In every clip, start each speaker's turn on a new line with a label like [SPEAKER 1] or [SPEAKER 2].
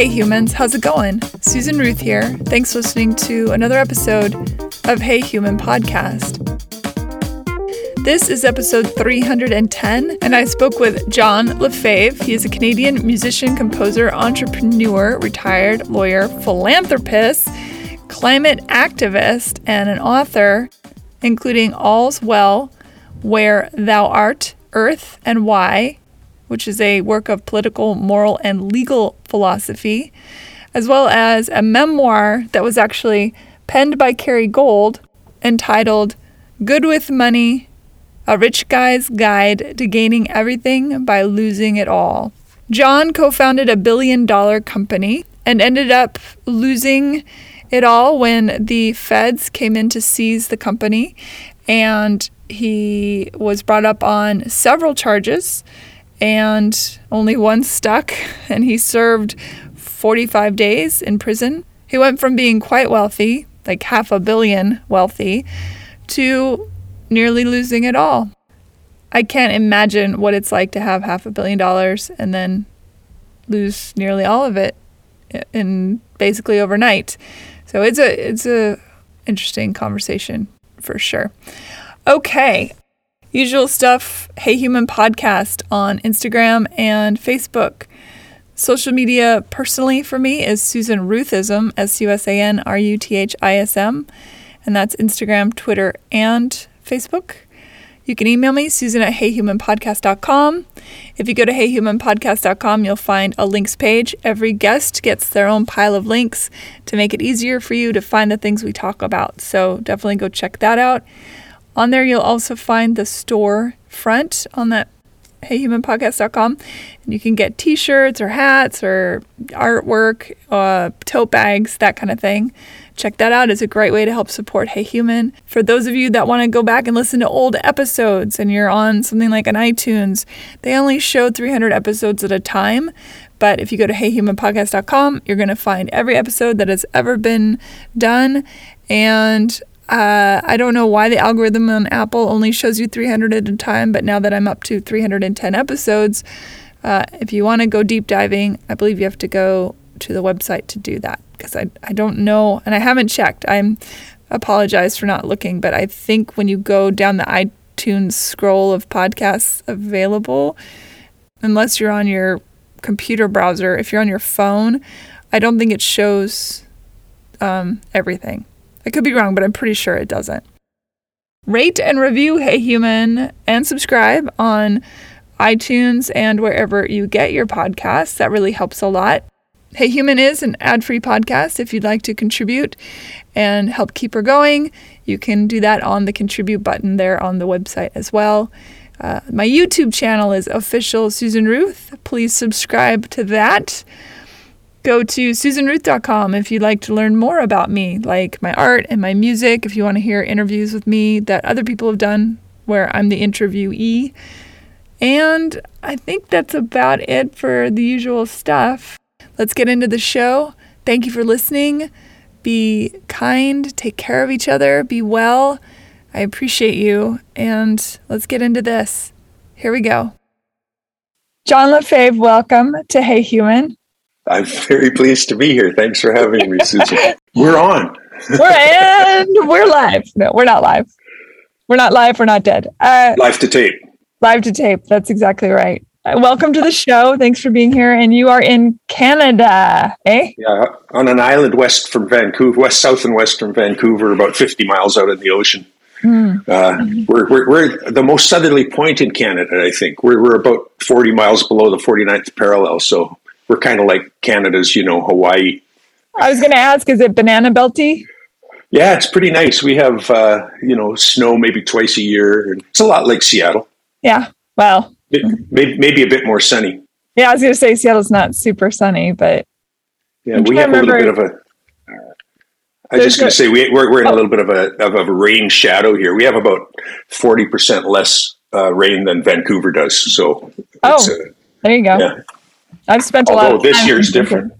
[SPEAKER 1] Hey humans, how's it going? Susan Ruth here. Thanks for listening to another episode of Hey Human Podcast. This is episode 310, and I spoke with John Lefebvre. He is a Canadian musician, composer, entrepreneur, retired lawyer, philanthropist, climate activist, and an author, including All's Well, Where Thou Art, Earth, and Why, which is a work of political, moral, and legal philosophy, as well as a memoir that was actually penned by Kerry Gold entitled Good with Money A Rich Guy's Guide to Gaining Everything by Losing It All. John co founded a billion dollar company and ended up losing it all when the feds came in to seize the company. And he was brought up on several charges and only one stuck, and he served 45 days in prison. He went from being quite wealthy, like half a billion wealthy, to nearly losing it all. I can't imagine what it's like to have half a billion dollars and then lose nearly all of it in basically overnight. So it's a it's a interesting conversation for sure. Okay, Usual stuff, Hey Human Podcast on Instagram and Facebook. Social media personally for me is Susan Ruthism, S U S A N R U T H I S M, and that's Instagram, Twitter, and Facebook. You can email me, Susan at heyhumanpodcast.com. If you go to heyhumanpodcast.com, you'll find a links page. Every guest gets their own pile of links to make it easier for you to find the things we talk about. So definitely go check that out. On there, you'll also find the store front on that heyhumanpodcast.com. And you can get t shirts or hats or artwork, uh, tote bags, that kind of thing. Check that out. It's a great way to help support Hey Human. For those of you that want to go back and listen to old episodes and you're on something like an iTunes, they only show 300 episodes at a time. But if you go to heyhumanpodcast.com, you're going to find every episode that has ever been done. And uh, I don't know why the algorithm on Apple only shows you 300 at a time, but now that I'm up to 310 episodes, uh, if you want to go deep diving, I believe you have to go to the website to do that because I, I don't know and I haven't checked. I'm apologize for not looking, but I think when you go down the iTunes scroll of podcasts available, unless you're on your computer browser, if you're on your phone, I don't think it shows um, everything. I could be wrong, but I'm pretty sure it doesn't. Rate and review Hey Human and subscribe on iTunes and wherever you get your podcasts. That really helps a lot. Hey Human is an ad free podcast. If you'd like to contribute and help keep her going, you can do that on the contribute button there on the website as well. Uh, my YouTube channel is official Susan Ruth. Please subscribe to that. Go to susanruth.com if you'd like to learn more about me, like my art and my music, if you want to hear interviews with me that other people have done where I'm the interviewee. And I think that's about it for the usual stuff. Let's get into the show. Thank you for listening. Be kind, take care of each other, be well. I appreciate you. And let's get into this. Here we go. John Lefebvre, welcome to Hey Human.
[SPEAKER 2] I'm very pleased to be here. Thanks for having me, Susan. we're on.
[SPEAKER 1] we're and we're live. No, we're not live. We're not live. We're not dead.
[SPEAKER 2] Uh, live to tape.
[SPEAKER 1] Live to tape. That's exactly right. Uh, welcome to the show. Thanks for being here. And you are in Canada, eh?
[SPEAKER 2] Yeah, on an island west from Vancouver, west, south, and west from Vancouver, about 50 miles out in the ocean. Mm. Uh, we're, we're, we're, the most southerly point in Canada, I think. We're, we're about 40 miles below the 49th parallel. So we're kind of like Canada's, you know, Hawaii.
[SPEAKER 1] I was going to ask, is it banana belty?
[SPEAKER 2] Yeah, it's pretty nice. We have, uh, you know, snow maybe twice a year. It's a lot like Seattle.
[SPEAKER 1] Yeah. Well,
[SPEAKER 2] maybe, maybe a bit more sunny.
[SPEAKER 1] Yeah, I was going to say Seattle's not super sunny, but
[SPEAKER 2] yeah, we have a little bit of a. Uh, was just going to say we, we're, we're in a oh. little bit of a of a rain shadow here. We have about forty percent less uh, rain than Vancouver does. So,
[SPEAKER 1] oh, uh, there you go. Yeah. I've spent a lot.
[SPEAKER 2] Of this year's different.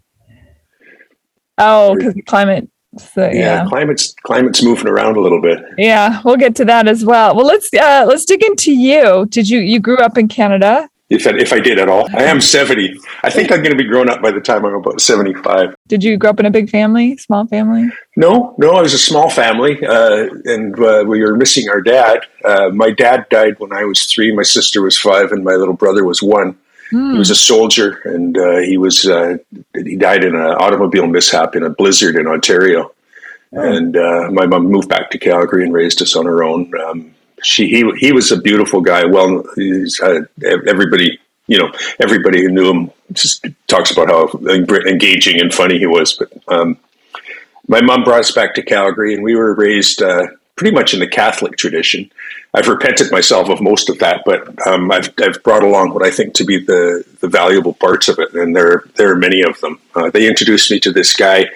[SPEAKER 1] Oh, because the climate. So, yeah,
[SPEAKER 2] yeah, climate's climate's moving around a little bit.
[SPEAKER 1] Yeah, we'll get to that as well. Well, let's uh, let's dig into you. Did you you grew up in Canada?
[SPEAKER 2] if I, if I did at all. I am 70. I think I'm going to be grown up by the time I'm about 75.
[SPEAKER 1] Did you grow up in a big family, small family?
[SPEAKER 2] No, no, I was a small family, uh, and uh, we were missing our dad. Uh, my dad died when I was three, my sister was five, and my little brother was one. Mm. He was a soldier, and uh, he was uh, he died in an automobile mishap in a blizzard in Ontario. Oh. And uh, my mom moved back to Calgary and raised us on her own. Um, she he he was a beautiful guy. Well, he's, uh, everybody you know everybody who knew him just talks about how engaging and funny he was. But um, my mom brought us back to Calgary, and we were raised uh, pretty much in the Catholic tradition. I've repented myself of most of that, but um, I've, I've brought along what I think to be the, the valuable parts of it, and there there are many of them. Uh, they introduced me to this guy.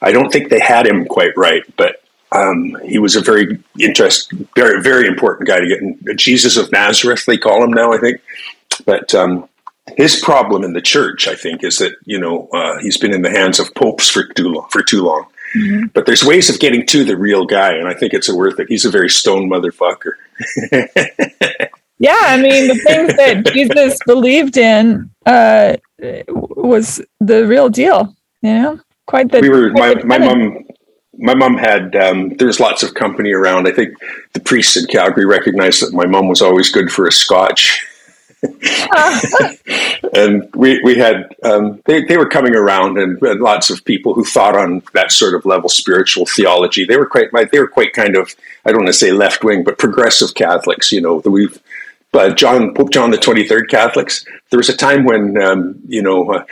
[SPEAKER 2] I don't think they had him quite right, but um, he was a very interest, very very important guy to get. In. Jesus of Nazareth, they call him now, I think. But um, his problem in the church, I think, is that you know uh, he's been in the hands of popes for too long. For too long. Mm-hmm. But there's ways of getting to the real guy, and I think it's a worth it. He's a very stone motherfucker.
[SPEAKER 1] yeah, I mean the things that Jesus believed in uh, was the real deal. You know, quite the.
[SPEAKER 2] We were my my mom my mom had um, there was lots of company around. I think the priests in Calgary recognized that my mom was always good for a scotch. and we we had um, they they were coming around and, and, lots of people who thought on that sort of level spiritual theology. They were quite they were quite kind of I don't want to say left wing, but progressive Catholics. You know, we've John Pope John the Twenty Third Catholics. There was a time when um, you know. Uh,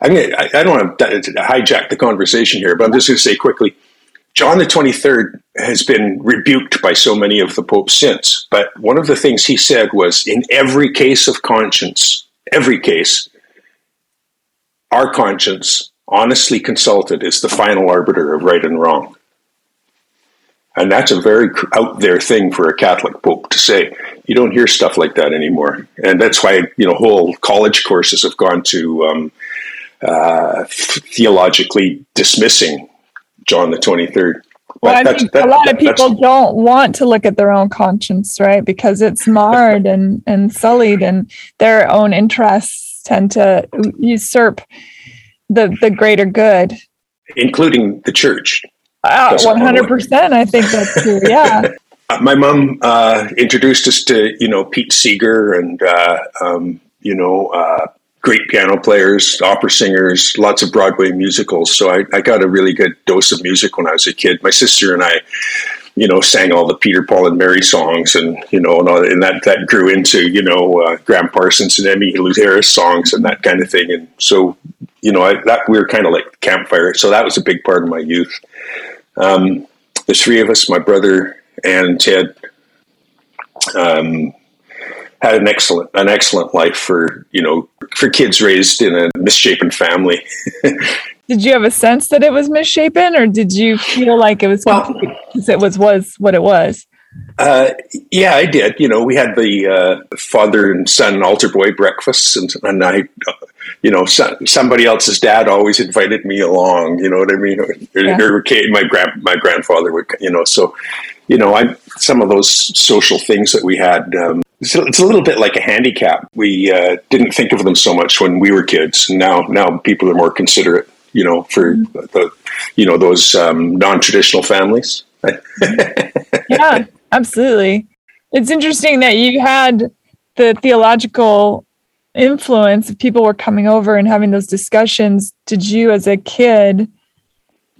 [SPEAKER 2] I mean, I, I don't want to hijack the conversation here, but I'm just going to say quickly John the 23rd has been rebuked by so many of the popes since, but one of the things he said was in every case of conscience, every case, our conscience, honestly consulted, is the final arbiter of right and wrong. And that's a very out there thing for a Catholic pope to say. You don't hear stuff like that anymore. And that's why, you know, whole college courses have gone to um, uh, theologically dismissing John the 23rd.
[SPEAKER 1] Well, I think that, a lot that, of people don't want to look at their own conscience, right? Because it's marred and, and sullied, and their own interests tend to usurp the the greater good,
[SPEAKER 2] including the church.
[SPEAKER 1] Uh, one hundred percent. I think that's true. Yeah.
[SPEAKER 2] My mom uh, introduced us to you know Pete Seeger and uh, um, you know uh, great piano players, opera singers, lots of Broadway musicals. So I, I, got a really good dose of music when I was a kid. My sister and I, you know, sang all the Peter, Paul, and Mary songs, and you know, and, all, and that that grew into you know uh, Gram Parsons and Emmy Emmylou Harris songs and that kind of thing. And so, you know, I, that we were kind of like campfire. So that was a big part of my youth. Um, the three of us, my brother and Ted. Um, had an excellent an excellent life for you know for kids raised in a misshapen family.
[SPEAKER 1] did you have a sense that it was misshapen, or did you feel like it was because it was was what it was?
[SPEAKER 2] Uh, yeah, I did. You know, we had the uh, father and son altar boy breakfasts, and, and I, uh, you know, so, somebody else's dad always invited me along. You know what I mean? Or, yeah. or my grand my grandfather would, you know. So, you know, I some of those social things that we had. Um, it's a, little bit like a handicap. We uh, didn't think of them so much when we were kids. Now, now people are more considerate. You know, for the, you know, those um, non-traditional families.
[SPEAKER 1] yeah, absolutely. It's interesting that you had the theological influence. People were coming over and having those discussions. Did you, as a kid,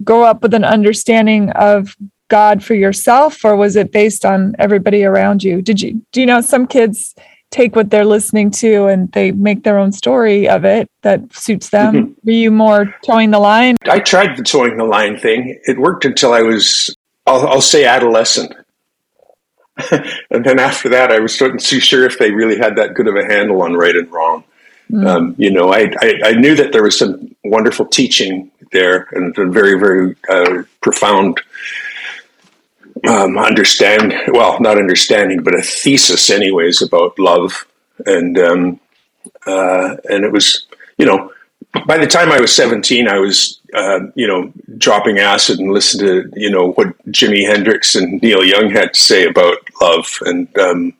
[SPEAKER 1] grow up with an understanding of God for yourself, or was it based on everybody around you? Did you do you know some kids take what they're listening to and they make their own story of it that suits them? Mm-hmm. Were you more toeing the line?
[SPEAKER 2] I tried the toeing the line thing. It worked until I was, I'll, I'll say, adolescent. and then after that, I was not too sure if they really had that good of a handle on right and wrong. Mm. Um, you know, I, I, I, knew that there was some wonderful teaching there and very, very uh, profound um, understand well not understanding but a thesis anyways about love. And um, uh, and it was you know by the time I was 17 I was uh, you know dropping acid and listening to you know what Jimi Hendrix and Neil Young had to say about love. And um,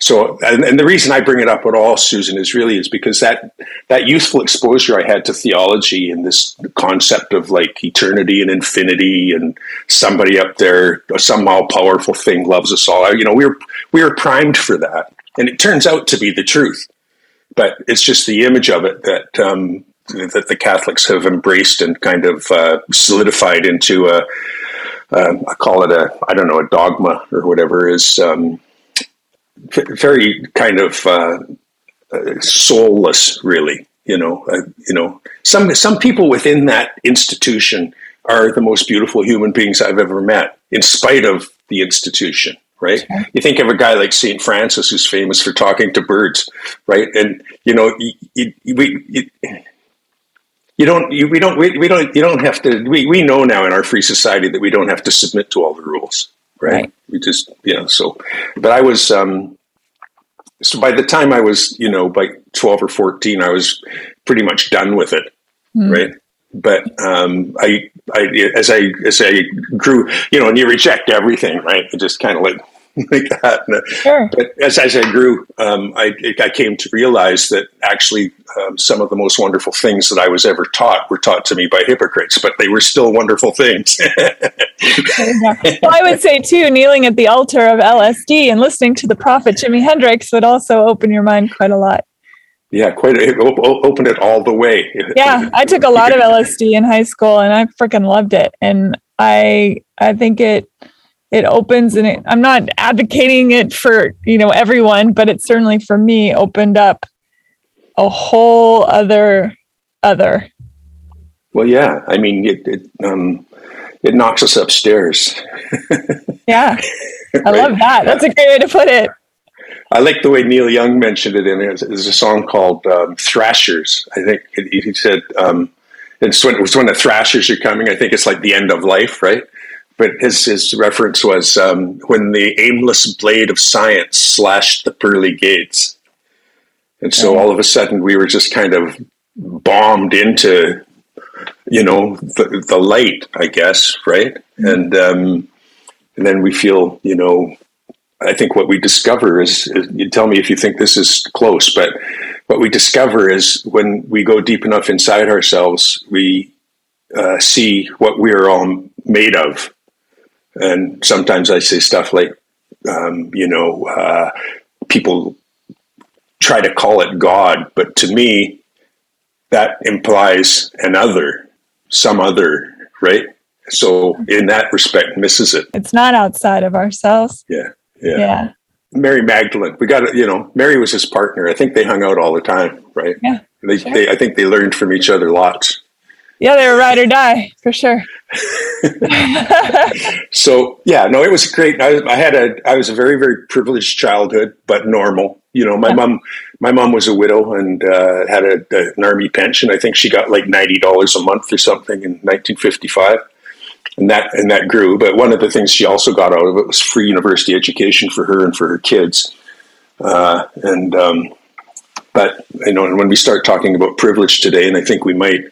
[SPEAKER 2] so, and, and, the reason I bring it up at all, Susan, is really is because that that youthful exposure I had to theology and this concept of like eternity and infinity and somebody up there, some all powerful thing loves us all. You know, we were we were primed for that, and it turns out to be the truth. But it's just the image of it that um, that the Catholics have embraced and kind of uh, solidified into a. Uh, I call it a I don't know a dogma or whatever is. Um, very kind of uh, uh, soulless, really. You know, uh, you know, some some people within that institution are the most beautiful human beings I've ever met, in spite of the institution. Right? Sure. You think of a guy like Saint Francis, who's famous for talking to birds, right? And you know, you, you, we. You, you don't you, we don't we, we don't you don't have to we, we know now in our free society that we don't have to submit to all the rules right, right. we just yeah. so but i was um so by the time I was, you know, by 12 or 14, I was pretty much done with it. Mm. Right. But um, I, I, as I, as I grew, you know, and you reject everything, right? You just kind of like like that. Sure. But as, as I grew, um, I, I came to realize that actually um, some of the most wonderful things that I was ever taught were taught to me by hypocrites, but they were still wonderful things.
[SPEAKER 1] well, I would say too, kneeling at the altar of LSD and listening to the prophet Jimi Hendrix would also open your mind quite a lot.
[SPEAKER 2] Yeah, quite. It opened it all the way.
[SPEAKER 1] Yeah, I took a lot of LSD in high school, and I freaking loved it. And I, I think it it opens and it, I'm not advocating it for, you know, everyone, but it certainly for me opened up a whole other other.
[SPEAKER 2] Well, yeah. I mean, it it, um, it knocks us upstairs.
[SPEAKER 1] yeah, I right? love that. That's a great way to put it.
[SPEAKER 2] I like the way Neil Young mentioned it in there. There's a song called um, "Thrashers." I think he said um, it's when, it's when the thrashers are coming. I think it's like the end of life, right? But his, his reference was um, when the aimless blade of science slashed the pearly gates. And so all of a sudden we were just kind of bombed into, you know, the, the light, I guess, right? Mm-hmm. And, um, and then we feel, you know, I think what we discover is, is, you tell me if you think this is close, but what we discover is when we go deep enough inside ourselves, we uh, see what we are all made of and sometimes I say stuff like, um, you know, uh, people try to call it God, but to me, that implies another, some other, right? So in that respect, misses it.
[SPEAKER 1] It's not outside of ourselves.
[SPEAKER 2] Yeah, yeah. Yeah. Mary Magdalene, we got you know, Mary was his partner. I think they hung out all the time, right?
[SPEAKER 1] Yeah.
[SPEAKER 2] They, sure. they I think they learned from each other lots.
[SPEAKER 1] Yeah, they were ride or die for sure.
[SPEAKER 2] so yeah, no, it was great. I, I, had a, I was a very, very privileged childhood, but normal. You know, my yeah. mom, my mom was a widow and uh, had a, a, an army pension. I think she got like ninety dollars a month or something in 1955, and that and that grew. But one of the things she also got out of it was free university education for her and for her kids. Uh, and um, but you know, and when we start talking about privilege today, and I think we might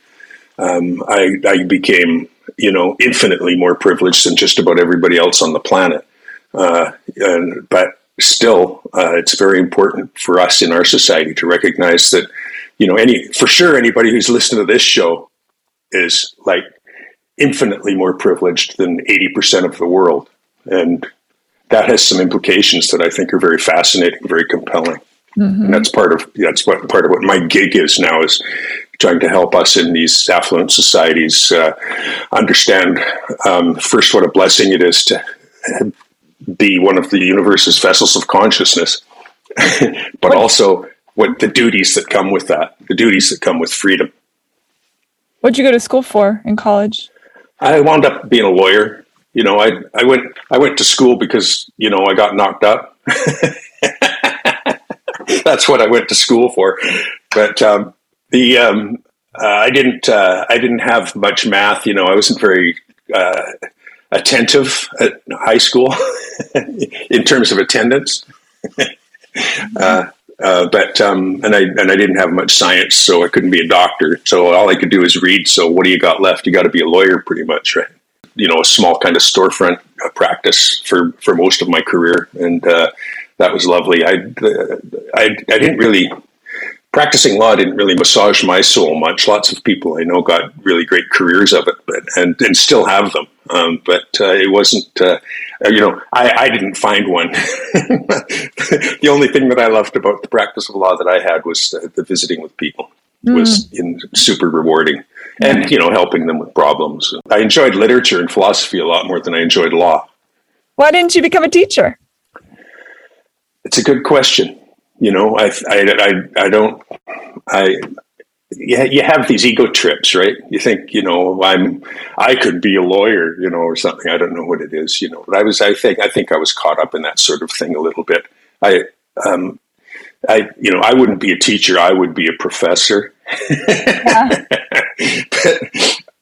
[SPEAKER 2] um, I, I, became, you know, infinitely more privileged than just about everybody else on the planet. Uh, and, but still, uh, it's very important for us in our society to recognize that, you know, any for sure anybody who's listening to this show is like infinitely more privileged than eighty percent of the world, and that has some implications that I think are very fascinating, very compelling. Mm-hmm. And that's part of that's what part of what my gig is now is trying to help us in these affluent societies uh, understand um, first what a blessing it is to be one of the universe's vessels of consciousness, but also what the duties that come with that, the duties that come with freedom.
[SPEAKER 1] What'd you go to school for in college?
[SPEAKER 2] I wound up being a lawyer. You know, I I went I went to school because you know I got knocked up. That's what I went to school for. But um, the um, uh, I didn't uh, I didn't have much math. You know, I wasn't very uh, attentive at high school in terms of attendance. Uh, uh, but um, and I and I didn't have much science, so I couldn't be a doctor. So all I could do is read. So what do you got left? You got to be a lawyer, pretty much, right? You know, a small kind of storefront uh, practice for for most of my career, and that was lovely. I, I, I didn't really practicing law didn't really massage my soul much. Lots of people I know got really great careers of it, but and, and still have them. Um, but uh, it wasn't, uh, you know, I, I didn't find one. the only thing that I loved about the practice of law that I had was the, the visiting with people. Mm. Was in, super rewarding, and you know, helping them with problems. I enjoyed literature and philosophy a lot more than I enjoyed law.
[SPEAKER 1] Why didn't you become a teacher?
[SPEAKER 2] It's a good question. You know, I, I, I, I don't, I, yeah, you have these ego trips, right? You think, you know, I'm, I could be a lawyer, you know, or something. I don't know what it is, you know. But I was, I think, I think I was caught up in that sort of thing a little bit. I, um, I, you know, I wouldn't be a teacher. I would be a professor. Yeah. but,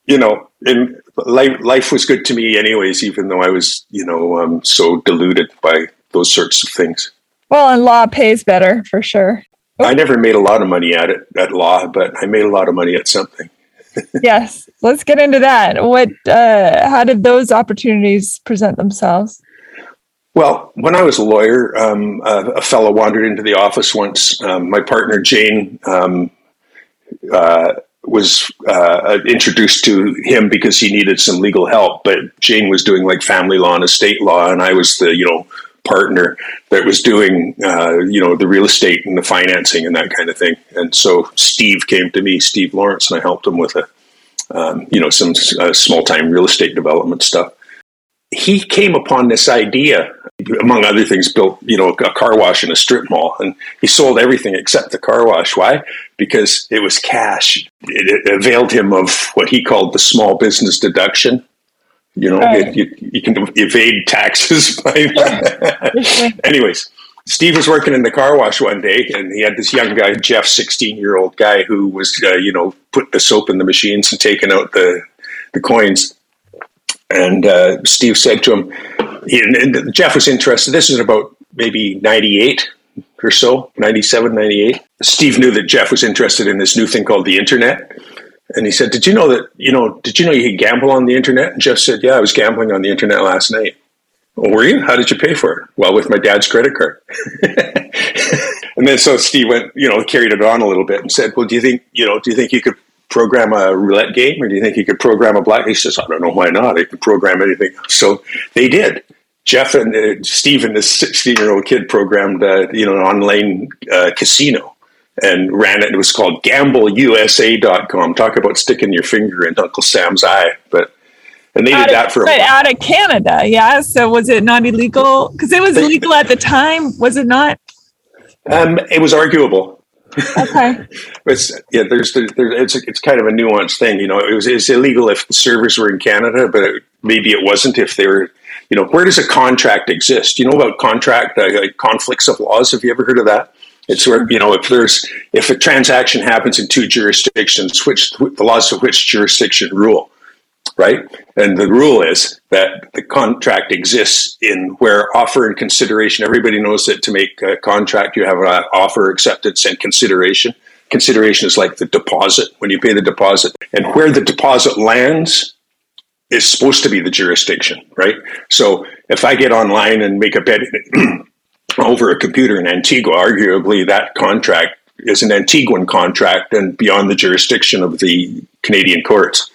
[SPEAKER 2] you know, in life, life was good to me, anyways. Even though I was, you know, um, so deluded by those sorts of things.
[SPEAKER 1] Well, and law pays better for sure.
[SPEAKER 2] I never made a lot of money at it at law, but I made a lot of money at something.
[SPEAKER 1] yes, let's get into that. What? Uh, how did those opportunities present themselves?
[SPEAKER 2] Well, when I was a lawyer, um, a, a, fellow wandered into the office once. Um, my partner Jane um, uh, was uh, introduced to him because he needed some legal help, but Jane was doing like family law and estate law, and I was the you know partner that was doing, uh, you know, the real estate and the financing and that kind of thing. And so Steve came to me, Steve Lawrence, and I helped him with a, um, you know, some uh, small time real estate development stuff. He came upon this idea, among other things, built, you know, a car wash in a strip mall, and he sold everything except the car wash. Why? Because it was cash. It, it availed him of what he called the small business deduction you know, right. you, you, can evade taxes by. Anyways, Steve was working in the car wash one day, and he had this young guy, Jeff, sixteen-year-old guy, who was, uh, you know, putting the soap in the machines and taking out the the coins. And uh, Steve said to him, he, and Jeff was interested. This is about maybe ninety-eight or so, 97, 98. Steve knew that Jeff was interested in this new thing called the internet and he said, "Did you know that? You know, did you know you could gamble on the internet?" And Jeff said, "Yeah, I was gambling on the internet last night." Well, were you? How did you pay for it? Well, with my dad's credit card. and then so Steve went, you know, carried it on a little bit and said, "Well, do you think, you know, do you think you could program a roulette game, or do you think you could program a black?" He says, "I don't know why not. I can program anything." So they did. Jeff and uh, Steve and this sixteen-year-old kid programmed, uh, you know, an online uh, casino and ran it. It was called GambleUSA.com. Talk about sticking your finger in Uncle Sam's eye. But and they out did that for a
[SPEAKER 1] but out of Canada, yeah. So was it not illegal? Because it was they, illegal at the time, was it not?
[SPEAKER 2] Um, it was arguable.
[SPEAKER 1] Okay.
[SPEAKER 2] it's yeah. There's, there's it's it's kind of a nuanced thing. You know, it was it's illegal if the servers were in Canada, but it, maybe it wasn't if they were. You know, where does a contract exist? You know about contract uh, like conflicts of laws? Have you ever heard of that? It's where you know if there's if a transaction happens in two jurisdictions, which the laws of which jurisdiction rule, right? And the rule is that the contract exists in where offer and consideration. Everybody knows that to make a contract, you have an offer, acceptance, and consideration. Consideration is like the deposit when you pay the deposit, and where the deposit lands is supposed to be the jurisdiction, right? So if I get online and make a bet over a computer in Antigua. Arguably, that contract is an Antiguan contract and beyond the jurisdiction of the Canadian courts.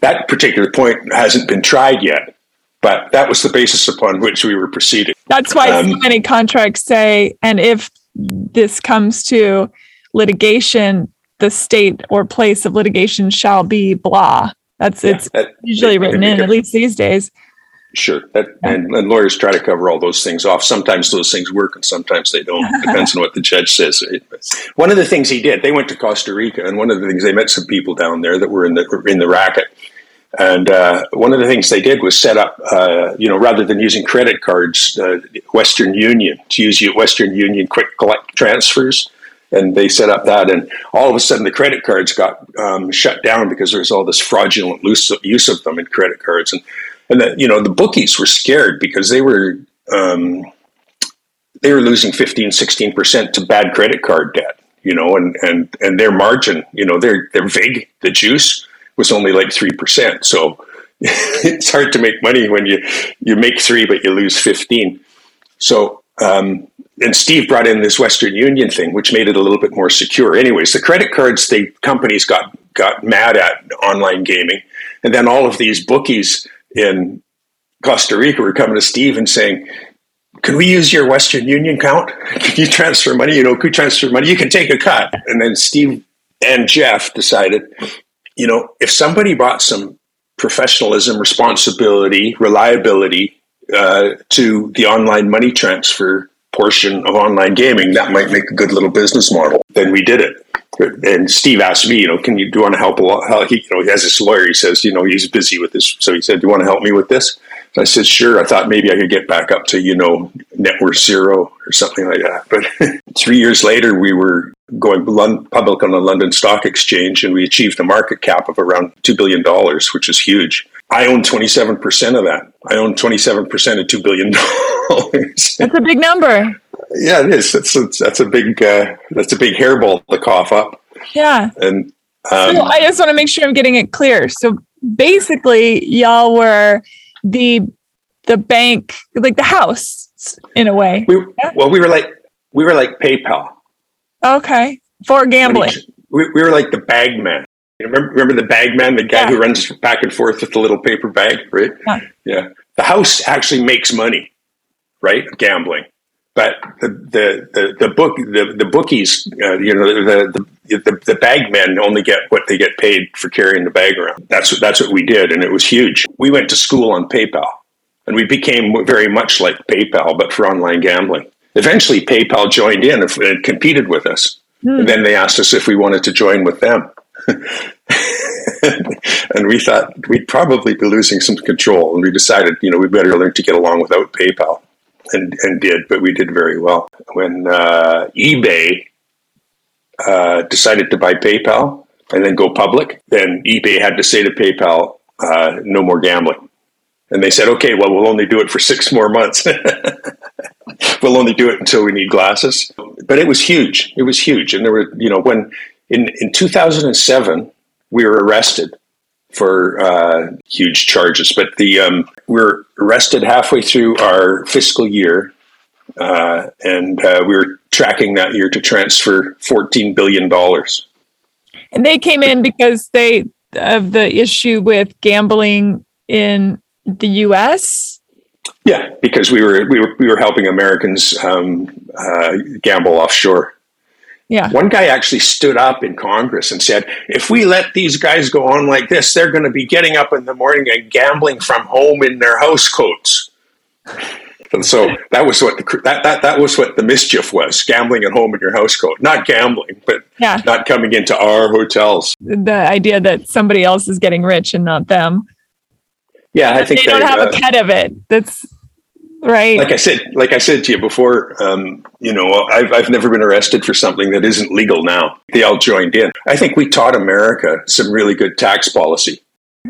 [SPEAKER 2] That particular point hasn't been tried yet, but that was the basis upon which we were proceeding.
[SPEAKER 1] That's why um, so many contracts say, and if this comes to litigation, the state or place of litigation shall be blah. That's yeah, it's that, usually written in, at least these days.
[SPEAKER 2] Sure, that, and, and, lawyers try to cover all those things off. Sometimes those things work, and sometimes they don't. Depends on what the judge says. One of the things he did, they went to Costa Rica, and one of the things they met some people down there that were in the in the racket. And uh, one of the things they did was set up, uh, you know, rather than using credit cards, uh, Western Union to use Western Union quick collect transfers, and they set up that, and all of a sudden the credit cards got um, shut down because there was all this fraudulent use of them in credit cards, and and that you know the bookies were scared because they were um, they were losing 15 16 percent to bad credit card debt you know and and and their margin you know their their vig the juice was only like 3 percent. So it's hard to make money when you you make three but you lose 15 so um, and Steve brought in this Western Union thing, which made it a little bit more secure. Anyways, the credit cards the companies got got mad at online gaming, and then all of these bookies in Costa Rica were coming to Steve and saying, "Can we use your Western Union account? Can you transfer money? You know, could transfer money? You can take a cut." And then Steve and Jeff decided, you know, if somebody brought some professionalism, responsibility, reliability uh, to the online money transfer portion of online gaming, that might make a good little business model. Then we did it. And Steve asked me, you know, can you do you want to help a lot? How he, you know, as his lawyer, he says, you know, he's busy with this. So he said, do you want to help me with this? I said, sure. I thought maybe I could get back up to, you know, net worth zero or something like that. But three years later, we were going public on the London Stock Exchange and we achieved a market cap of around $2 billion, which is huge. I own 27% of that. I own 27% of $2 billion.
[SPEAKER 1] That's a big number.
[SPEAKER 2] Yeah, it is. That's a, that's a big, uh, that's a big hairball to cough up.
[SPEAKER 1] Yeah.
[SPEAKER 2] And
[SPEAKER 1] um, so I just want to make sure I'm getting it clear. So basically, y'all were the the bank, like the house, in a way.
[SPEAKER 2] We, yeah? Well, we were like we were like PayPal.
[SPEAKER 1] Okay, for gambling.
[SPEAKER 2] We, we were like the bag man. Remember, remember the bag man, the guy yeah. who runs back and forth with the little paper bag, right? Yeah. yeah. The house actually makes money, right? Gambling. But the, the, the, the book the, the bookies uh, you know the, the the the bag men only get what they get paid for carrying the bag around. That's what that's what we did, and it was huge. We went to school on PayPal, and we became very much like PayPal, but for online gambling. Eventually, PayPal joined in and competed with us. Hmm. And then they asked us if we wanted to join with them. and we thought we'd probably be losing some control. And we decided, you know, we better learn to get along without PayPal. And, and did, but we did very well. When uh, eBay uh, decided to buy PayPal and then go public, then eBay had to say to PayPal, uh, no more gambling. And they said, okay, well, we'll only do it for six more months. we'll only do it until we need glasses. But it was huge. It was huge. And there were, you know, when in, in 2007, we were arrested for uh, huge charges. But the um, we were arrested halfway through our fiscal year, uh, and uh, we were tracking that year to transfer $14 billion.
[SPEAKER 1] And they came in because they of the issue with gambling in the U.S.
[SPEAKER 2] Yeah, because we were we were we were helping Americans um, uh, gamble offshore.
[SPEAKER 1] Yeah.
[SPEAKER 2] One guy actually stood up in Congress and said, "If we let these guys go on like this, they're going to be getting up in the morning and gambling from home in their house coats." And so that was what the, that, that that was what the mischief was: gambling at home in your house coat. Not gambling, but yeah. not coming into our hotels.
[SPEAKER 1] The idea that somebody else is getting rich and not them.
[SPEAKER 2] Yeah, I think
[SPEAKER 1] they don't have uh, a cut of it. That's right.
[SPEAKER 2] Like I said, like I said to you before, um, you know, I've I've never been arrested for something that isn't legal. Now they all joined in. I think we taught America some really good tax policy.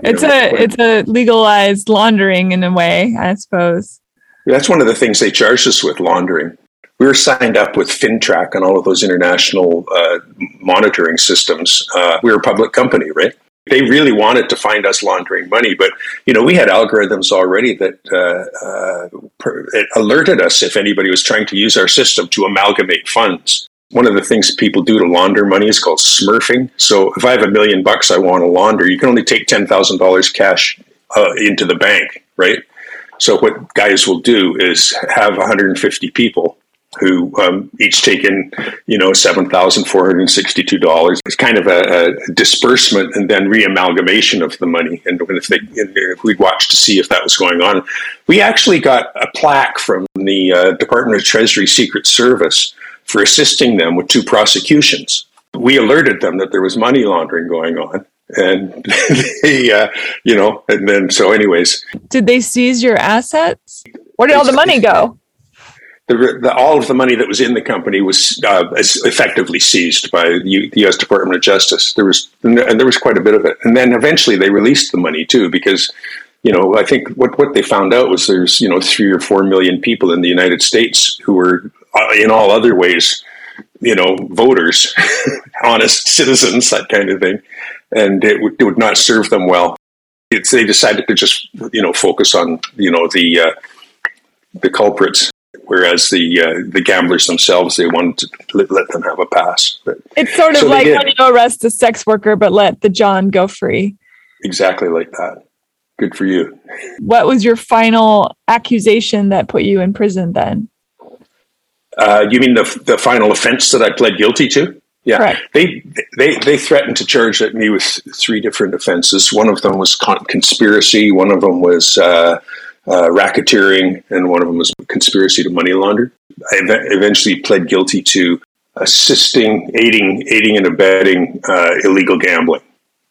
[SPEAKER 1] It's know, a it's a legalized laundering in a way, I suppose.
[SPEAKER 2] That's one of the things they charged us with laundering. We were signed up with FINTRAC and all of those international uh, monitoring systems. Uh, we were a public company, right? They really wanted to find us laundering money, but you know we had algorithms already that uh, uh, per, alerted us if anybody was trying to use our system to amalgamate funds. One of the things people do to launder money is called smurfing. So if I have a million bucks I want to launder, you can only take ten thousand dollars cash uh, into the bank, right? So what guys will do is have 150 people who um, each taken you know, seven thousand four hundred sixty-two dollars. It's kind of a, a, disbursement and then reamalgamation of the money. And if they, if we'd watch to see if that was going on, we actually got a plaque from the uh, Department of Treasury Secret Service for assisting them with two prosecutions. We alerted them that there was money laundering going on. And they, uh, you know, and then so, anyways.
[SPEAKER 1] Did they seize your assets? Where did all the money go?
[SPEAKER 2] The, the, all of the money that was in the company was uh, effectively seized by the, U.S. Department of Justice. There was and there was quite a bit of it, and then eventually they released the money too because. You know, I think what, what they found out was there's, you know, three or four million people in the United States who were, uh, in all other ways, you know, voters, honest citizens, that kind of thing. And it would, it would not serve them well. It's, they decided to just, you know, focus on, you know, the, uh, the culprits whereas the uh, the gamblers themselves they wanted to let, let them have a pass. But,
[SPEAKER 1] it's sort of so like when you arrest a sex worker but let the John go free.
[SPEAKER 2] Exactly like that. Good for you.
[SPEAKER 1] What was your final accusation that put you in prison then?
[SPEAKER 2] Uh, you mean the the final offense that I pled guilty to? Yeah, Correct. they they they threatened to charge me with three different offenses. One of them was con- conspiracy. One of them was uh, uh, racketeering, and one of them was conspiracy to money launder. I ev- eventually pled guilty to assisting, aiding, aiding and abetting uh, illegal gambling.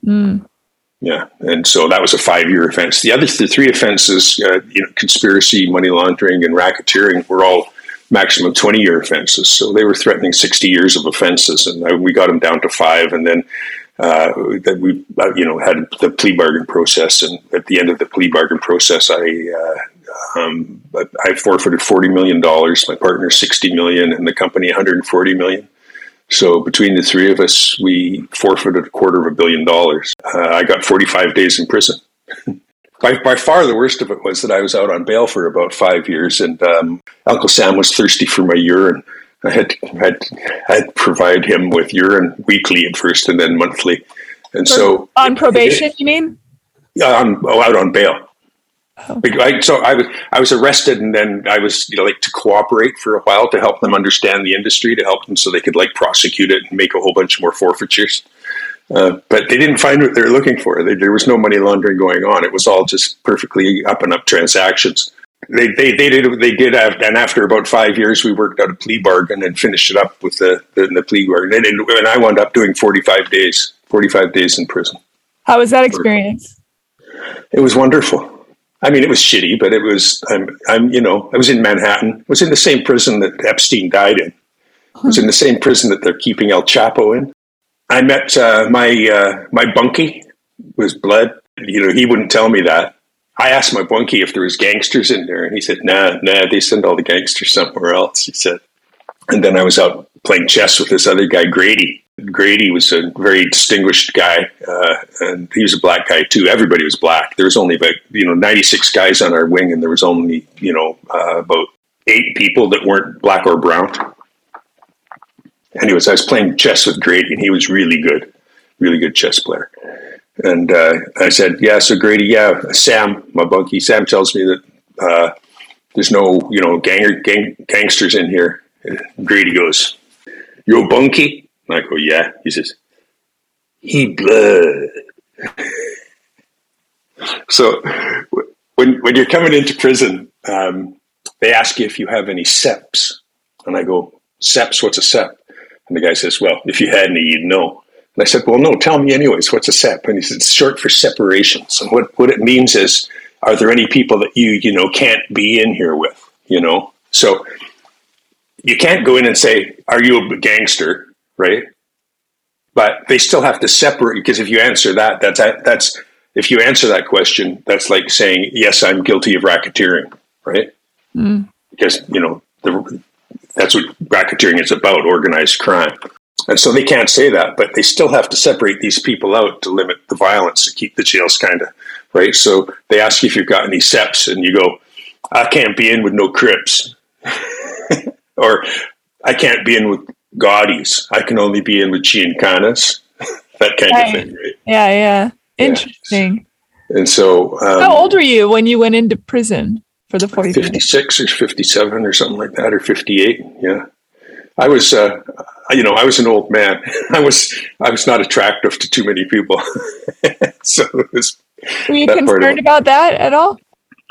[SPEAKER 2] Mm. Yeah, and so that was a five-year offense. The other the three offenses, uh, you know, conspiracy, money laundering, and racketeering, were all maximum 20 year offenses. So they were threatening 60 years of offenses, and we got them down to five. And then uh, that we, uh, you know, had the plea bargain process. And at the end of the plea bargain process, I, uh, um, I forfeited $40 million, my partner 60 million, and the company 140 million. So between the three of us, we forfeited a quarter of a billion dollars. Uh, I got 45 days in prison. by, by far the worst of it was that I was out on bail for about five years, and um, Uncle Sam was thirsty for my urine. I had had had provide him with urine weekly at first, and then monthly. And so
[SPEAKER 1] on probation, it, you mean?
[SPEAKER 2] Yeah, I'm oh, out on bail. Oh. I, so I was I was arrested, and then I was you know like to cooperate for a while to help them understand the industry, to help them so they could like prosecute it and make a whole bunch more forfeitures. Uh, but they didn't find what they were looking for. They, there was no money laundering going on. It was all just perfectly up and up transactions. They, they, they did they did and after about five years, we worked out a plea bargain and finished it up with the the, the plea bargain. And, and I wound up doing forty five days, forty five days in prison.
[SPEAKER 1] How was that experience?
[SPEAKER 2] It was wonderful. I mean, it was shitty, but it was. I'm, I'm, you know, I was in Manhattan. I was in the same prison that Epstein died in. I was in the same prison that they're keeping El Chapo in. I met uh, my uh, my bunkie was Bled. You know, he wouldn't tell me that. I asked my bunkie if there was gangsters in there, and he said, "Nah, nah, they send all the gangsters somewhere else." He said, and then I was out playing chess with this other guy, Grady. Grady was a very distinguished guy, uh, and he was a black guy too. Everybody was black. There was only about you know ninety six guys on our wing, and there was only you know uh, about eight people that weren't black or brown anyways, I was playing chess with Grady, and he was really good, really good chess player. And uh, I said, "Yeah, so Grady, yeah, Sam, my bunkie, Sam tells me that uh, there's no, you know, ganger, gang, gangsters in here." And Grady goes, "Yo, bunkie?" And I go, "Yeah." He says, "He blood." so when when you're coming into prison, um, they ask you if you have any SEPs, and I go, "SEPs? What's a SEP?" And the guy says, Well, if you had any, you'd know. And I said, Well, no, tell me anyways, what's a SEP? And he said, It's short for separations. And what, what it means is, are there any people that you, you know, can't be in here with? You know? So you can't go in and say, Are you a gangster? Right? But they still have to separate because if you answer that, that's that's if you answer that question, that's like saying, Yes, I'm guilty of racketeering, right? Mm. Because, you know, the that's what racketeering is about organized crime. And so they can't say that, but they still have to separate these people out to limit the violence to keep the jails kind of right. So they ask you if you've got any SEPs, and you go, I can't be in with no Crips, or I can't be in with Gaudis. I can only be in with Giancanas, that kind right. of thing, right?
[SPEAKER 1] Yeah, yeah. Interesting.
[SPEAKER 2] Yeah. And so,
[SPEAKER 1] um, how old were you when you went into prison? for the 40
[SPEAKER 2] 56 or 57 or something like that or 58 yeah i was uh, you know i was an old man. I was i was not attractive to too many people. So it was
[SPEAKER 1] were you concerned about that at all?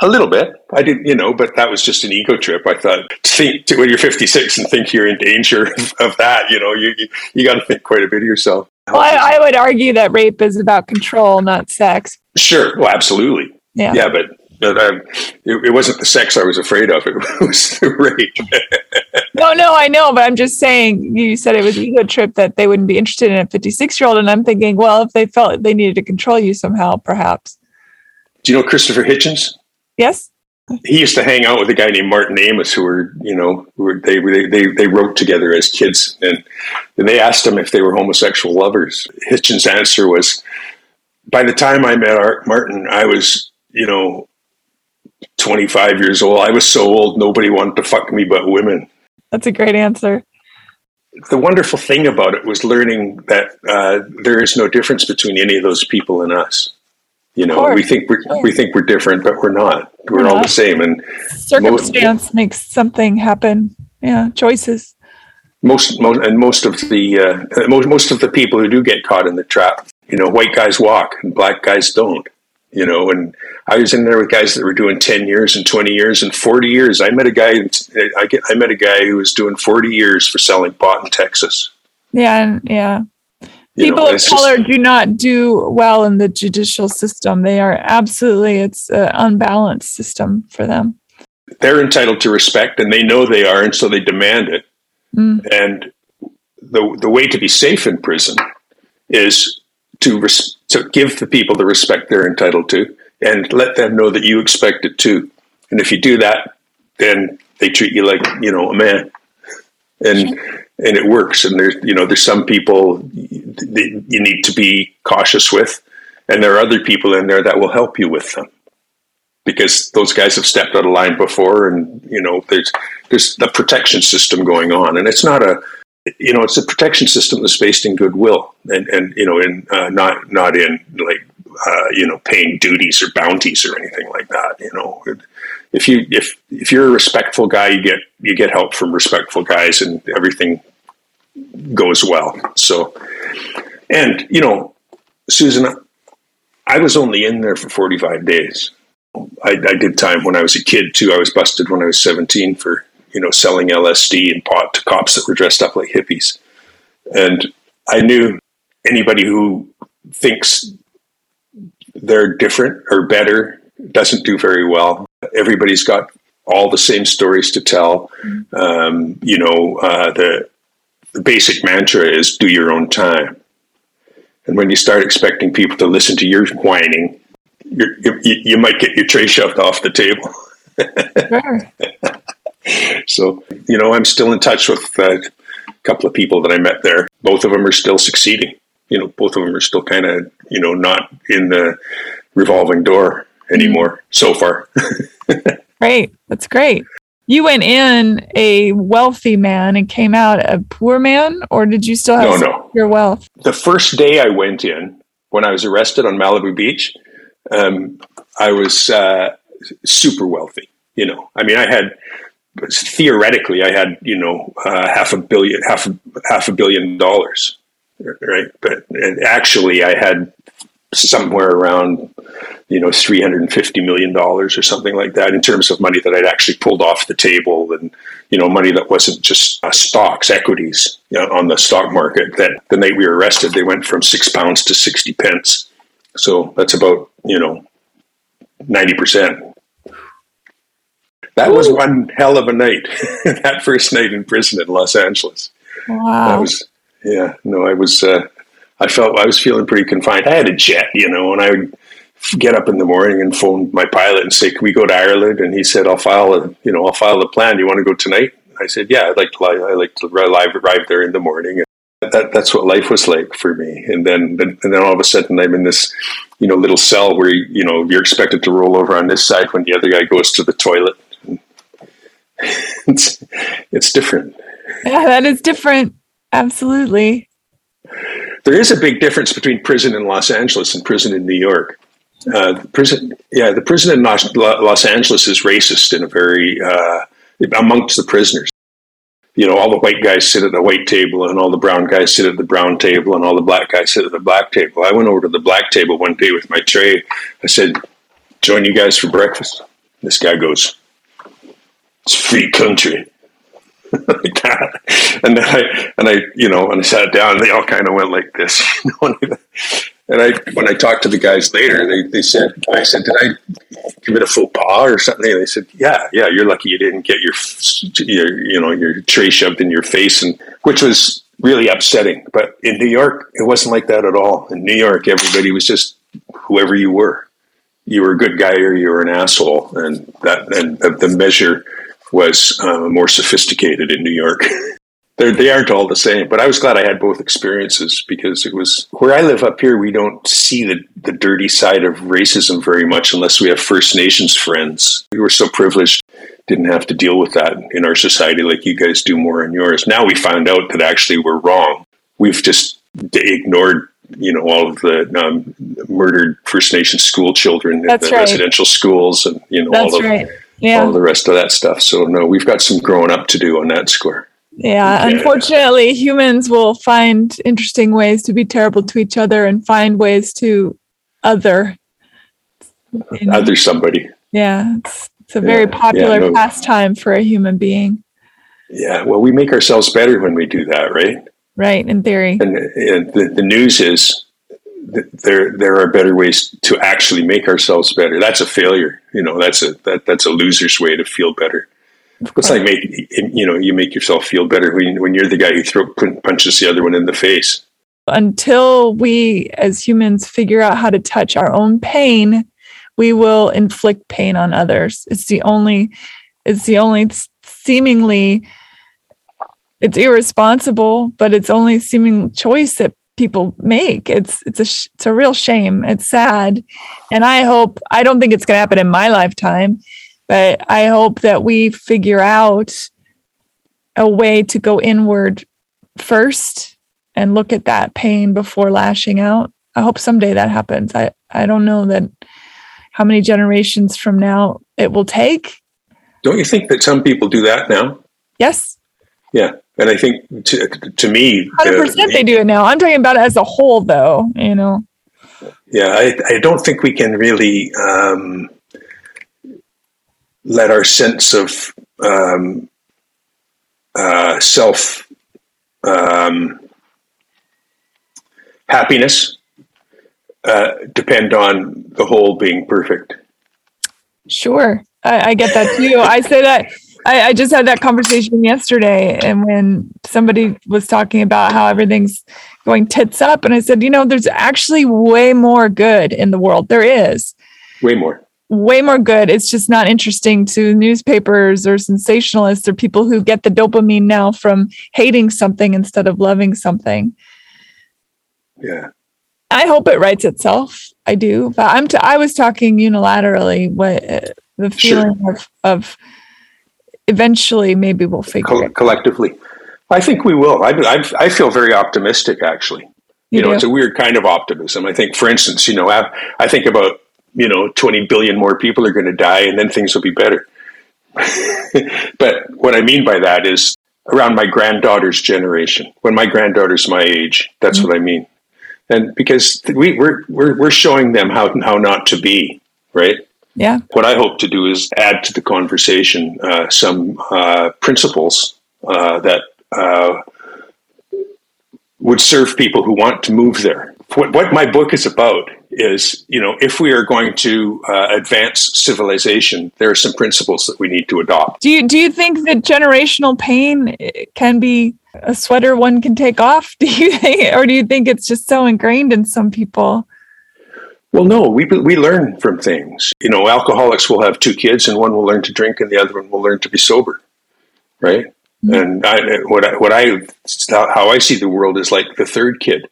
[SPEAKER 2] A little bit. I didn't you know but that was just an ego trip. I thought think to when you're 56 and think you're in danger of that you know you you, you got to think quite a bit of yourself.
[SPEAKER 1] Well I, I would argue that rape is about control not sex.
[SPEAKER 2] Sure. Well absolutely. Yeah. Yeah but but um, it, it, wasn't the sex I was afraid of. It was the rape.
[SPEAKER 1] no, no, I know, but I'm just saying. You said it was ego trip that they wouldn't be interested in a 56 year old, and I'm thinking, well, if they felt they needed to control you somehow, perhaps.
[SPEAKER 2] Do you know Christopher Hitchens?
[SPEAKER 1] Yes.
[SPEAKER 2] He used to hang out with a guy named Martin Amis, who were, you know, who were, they, they they wrote together as kids, and, they asked him if they were homosexual lovers. Hitchens' answer was, "By the time I met Art Martin, I was, you know, 25 years old. I was so old, nobody wanted to fuck me but women.
[SPEAKER 1] That's a great answer.
[SPEAKER 2] The wonderful thing about it was learning that uh, there is no difference between any of those people and us. You know, we think we're, we think we're different, but we're not. We're, we're all not. the same. And
[SPEAKER 1] circumstance most, makes something happen. Yeah, choices.
[SPEAKER 2] Most, most and most of the uh, most most of the people who do get caught in the trap, you know, white guys walk and black guys don't you know, and I was in there with guys that were doing 10 years and 20 years and 40 years. I met a guy, I, get, I met a guy who was doing 40 years for selling pot in Texas.
[SPEAKER 1] Yeah. Yeah. You People know, of color just, do not do well in the judicial system. They are absolutely, it's an unbalanced system for them.
[SPEAKER 2] They're entitled to respect and they know they are, and so they demand it. Mm. And the, the way to be safe in prison is to res- to give the people the respect they're entitled to, and let them know that you expect it too. And if you do that, then they treat you like you know a man, and and it works. And there's you know there's some people you need to be cautious with, and there are other people in there that will help you with them because those guys have stepped out of line before, and you know there's there's the protection system going on, and it's not a you know, it's a protection system that's based in goodwill and, and you know, in uh, not not in like uh, you know paying duties or bounties or anything like that. You know, if you if if you're a respectful guy, you get you get help from respectful guys, and everything goes well. So, and you know, Susan, I was only in there for 45 days. I, I did time when I was a kid too. I was busted when I was 17 for you know, selling LSD and pot to cops that were dressed up like hippies. And I knew anybody who thinks they're different or better doesn't do very well. Everybody's got all the same stories to tell. Um, you know, uh, the, the basic mantra is do your own time. And when you start expecting people to listen to your whining, you you might get your tray shoved off the table. sure. so, you know, I'm still in touch with a couple of people that I met there. Both of them are still succeeding. You know, both of them are still kind of, you know, not in the revolving door anymore mm-hmm. so far.
[SPEAKER 1] great. That's great. You went in a wealthy man and came out a poor man, or did you still have no, no. your wealth?
[SPEAKER 2] The first day I went in, when I was arrested on Malibu Beach, um, I was uh, super wealthy. You know, I mean, I had theoretically, I had you know uh, half a billion, half half a billion dollars, right? But actually, I had somewhere around you know 350 million dollars or something like that in terms of money that I'd actually pulled off the table and you know money that wasn't just uh, stocks equities you know, on the stock market that the night we were arrested they went from 6 pounds to 60 pence so that's about you know 90% that Ooh. was one hell of a night. that first night in prison in Los Angeles. Wow. That was yeah. No, I was. Uh, I felt I was feeling pretty confined. I had a jet, you know, and I would get up in the morning and phone my pilot and say, "Can we go to Ireland?" And he said, "I'll file a, you know, I'll file the plan. Do You want to go tonight?" I said, "Yeah, I'd like to. I like to arrive, arrive there in the morning." And that that's what life was like for me. And then and then all of a sudden, I'm in this, you know, little cell where you know you're expected to roll over on this side when the other guy goes to the toilet it's it's different.
[SPEAKER 1] Yeah, that is different. Absolutely.
[SPEAKER 2] There is a big difference between prison in Los Angeles and prison in New York. Uh, prison, yeah, the prison in Los, Los, Angeles is racist in a very uh, amongst the prisoners. You know, all the white guys sit at the white table, and all the brown guys sit at the brown table, and all the black guys sit at the black table. I went over to the black table one day with my tray. I said, "Join you guys for breakfast." This guy goes, it's free country. Like that. And then I and I, you know, and I sat down and they all kind of went like this. You know? and I when I talked to the guys later, they, they said I said, Did I commit a faux pas or something? And they said, Yeah, yeah, you're lucky you didn't get your your you know, your tray shoved in your face and which was really upsetting. But in New York, it wasn't like that at all. In New York, everybody was just whoever you were. You were a good guy or you were an asshole. And that and the measure was uh, more sophisticated in New York. they're, they aren't all the same. But I was glad I had both experiences because it was where I live up here. We don't see the the dirty side of racism very much unless we have First Nations friends. We were so privileged didn't have to deal with that in our society like you guys do more in yours. Now we found out that actually we're wrong. We've just ignored you know all of the um, murdered First Nation school children
[SPEAKER 1] That's
[SPEAKER 2] in the
[SPEAKER 1] right.
[SPEAKER 2] residential schools and you know
[SPEAKER 1] That's
[SPEAKER 2] all of
[SPEAKER 1] right. Yeah.
[SPEAKER 2] all the rest of that stuff. So no, we've got some growing up to do on that score.
[SPEAKER 1] Yeah,
[SPEAKER 2] Yeah.
[SPEAKER 1] unfortunately, humans will find interesting ways to be terrible to each other and find ways to other. you know?
[SPEAKER 2] Other somebody.
[SPEAKER 1] Yeah, it's, it's a very
[SPEAKER 2] Yeah, yeah,
[SPEAKER 1] popular
[SPEAKER 2] no.
[SPEAKER 1] pastime for a human being,
[SPEAKER 2] Yeah, well, we make ourselves better when we do that, right?
[SPEAKER 1] right? In theory.
[SPEAKER 2] And, and the, the news is there there are better ways to actually make ourselves better. That's a failure. You know, that's a that that's a loser's way to feel better. It's like make you know you make yourself feel better when when you're the guy who throw punches the other one in the face.
[SPEAKER 1] Until we as humans figure out how to touch our own pain, we will inflict pain on others. It's the only, it's the only seemingly, it's irresponsible, but it's only seeming choice that people make. It's it's a sh- it's a real shame. It's sad, and I hope I don't think it's going to happen in my lifetime, but I hope that we figure out a way to go inward first and look at that pain before lashing out. I hope someday that happens. I I don't know that how many generations from now it will take.
[SPEAKER 2] Don't you think that some people do that now?
[SPEAKER 1] Yes,
[SPEAKER 2] Yeah, and I think to to me,
[SPEAKER 1] hundred percent they do it now. I'm talking about it as a whole, though. You know,
[SPEAKER 2] Yeah, I, I don't think we can really um, let our sense of um, uh, self um, happiness uh, depend on the whole being perfect.
[SPEAKER 1] Sure. I, I get that too. I say that I, I just had that conversation yesterday and when somebody was talking about how everything's going tits up and I said, you know, there's actually way more good in the world. There is
[SPEAKER 2] Way more.
[SPEAKER 1] way more good. It's just not interesting to newspapers or sensationalists or people who get the dopamine now from hating something instead of loving something.
[SPEAKER 2] Yeah.
[SPEAKER 1] I hope it writes itself. I do, but I'm. T- I was talking unilaterally. What uh, the
[SPEAKER 2] Sure.
[SPEAKER 1] feeling of of eventually maybe we'll figure
[SPEAKER 2] Co-
[SPEAKER 1] it.
[SPEAKER 2] collectively. I think we will. I, I, I feel very optimistic, actually.
[SPEAKER 1] You
[SPEAKER 2] You know,
[SPEAKER 1] do?
[SPEAKER 2] it's a weird kind of optimism. I think, for instance, you know, I, I think about, you know, 20 billion more people are going to die and then things will be better. but what I mean by that is around my granddaughter's generation, when my granddaughter's my age, that's mm-hmm. what I mean. And because we, we're, we're, we're showing them how, how not to be, right?
[SPEAKER 1] Yeah,
[SPEAKER 2] what I hope to do is add to the conversation uh, some uh, principles uh, that uh, would serve people who want to move there. What, what my book is about is, you know, if we are going to uh, advance civilization, there are some principles that we need to adopt.
[SPEAKER 1] Do you do you think that generational pain eh, can be a sweater one can take off? Do you think, or do you think it's just so ingrained in some people?
[SPEAKER 2] Well, no, we we learn from things. You know, alcoholics will have two kids, and one will learn to drink, and the other one will learn to be sober, right? Mm-hmm. And I, what I, what I how I see the world is like the third kid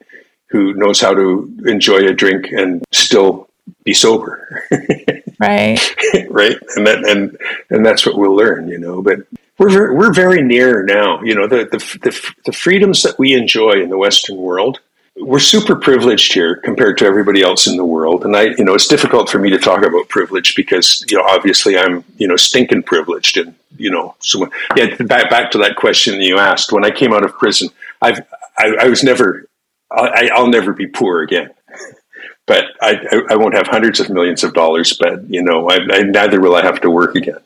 [SPEAKER 2] who knows how to enjoy a drink and still be sober,
[SPEAKER 1] Right.
[SPEAKER 2] right? And that and and that's what we'll learn, you know. But we're very, we're very near now. You know, the, the the the freedoms that we enjoy in the Western world we're super privileged here compared to everybody else in the world. And I, you know, it's difficult for me to talk about privilege because, you know, obviously I'm, you know, stinking privileged. And, you know, so yeah, back, back to that question you asked. When I came out of prison, I've, I, I was never, I, I'll never be poor again. But I, I, won't have hundreds of millions of dollars, but, you know, I, I, neither will I have to work again.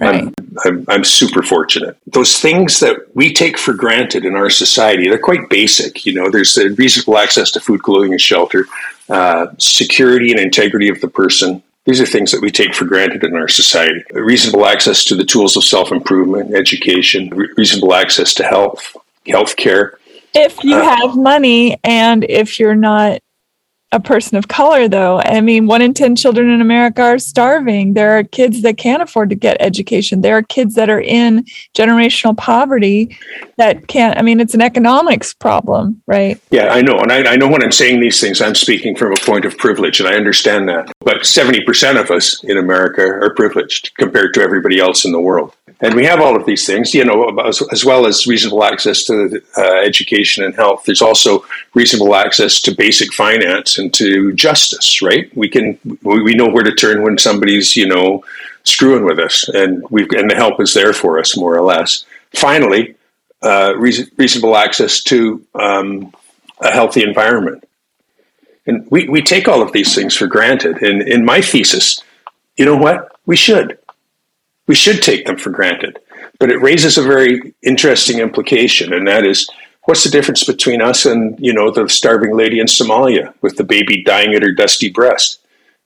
[SPEAKER 1] Right.
[SPEAKER 2] I'm, I'm, I'm super fortunate. Those things that we take for granted in our society, they're quite basic. You know, there's the reasonable access to food, clothing, and shelter, uh, security and integrity of the person. These are things that we take for granted in our society. Reasonable access to the tools of self improvement, education, re- reasonable access to health, health care.
[SPEAKER 1] if you
[SPEAKER 2] Uh,
[SPEAKER 1] have money and if you're not a person of color, though. I mean, one in 10 children in America are starving. There are kids that can't afford to get education. There are kids that are in generational poverty that can't. I mean, it's an economics problem, right?
[SPEAKER 2] Yeah, I know. And I, I know when I'm saying these things, I'm speaking from a point of privilege, and I understand that. But 70% of us in America are privileged compared to everybody else in the world. And we have all of these things, you know, as, as well as reasonable access to uh, education and health. There's also reasonable access to basic finance and to justice, right? We can, we know where to turn when somebody's, you know, screwing with us, and we and the help is there for us, more or less. Finally, uh, reason, reasonable access to um, a healthy environment. And we, we take all of these things for granted. And in my thesis, you know what? We should we should take them for granted. But it raises a very interesting implication, and that is what's the difference between us and, you know, the starving lady in Somalia with the baby dying at her dusty breast?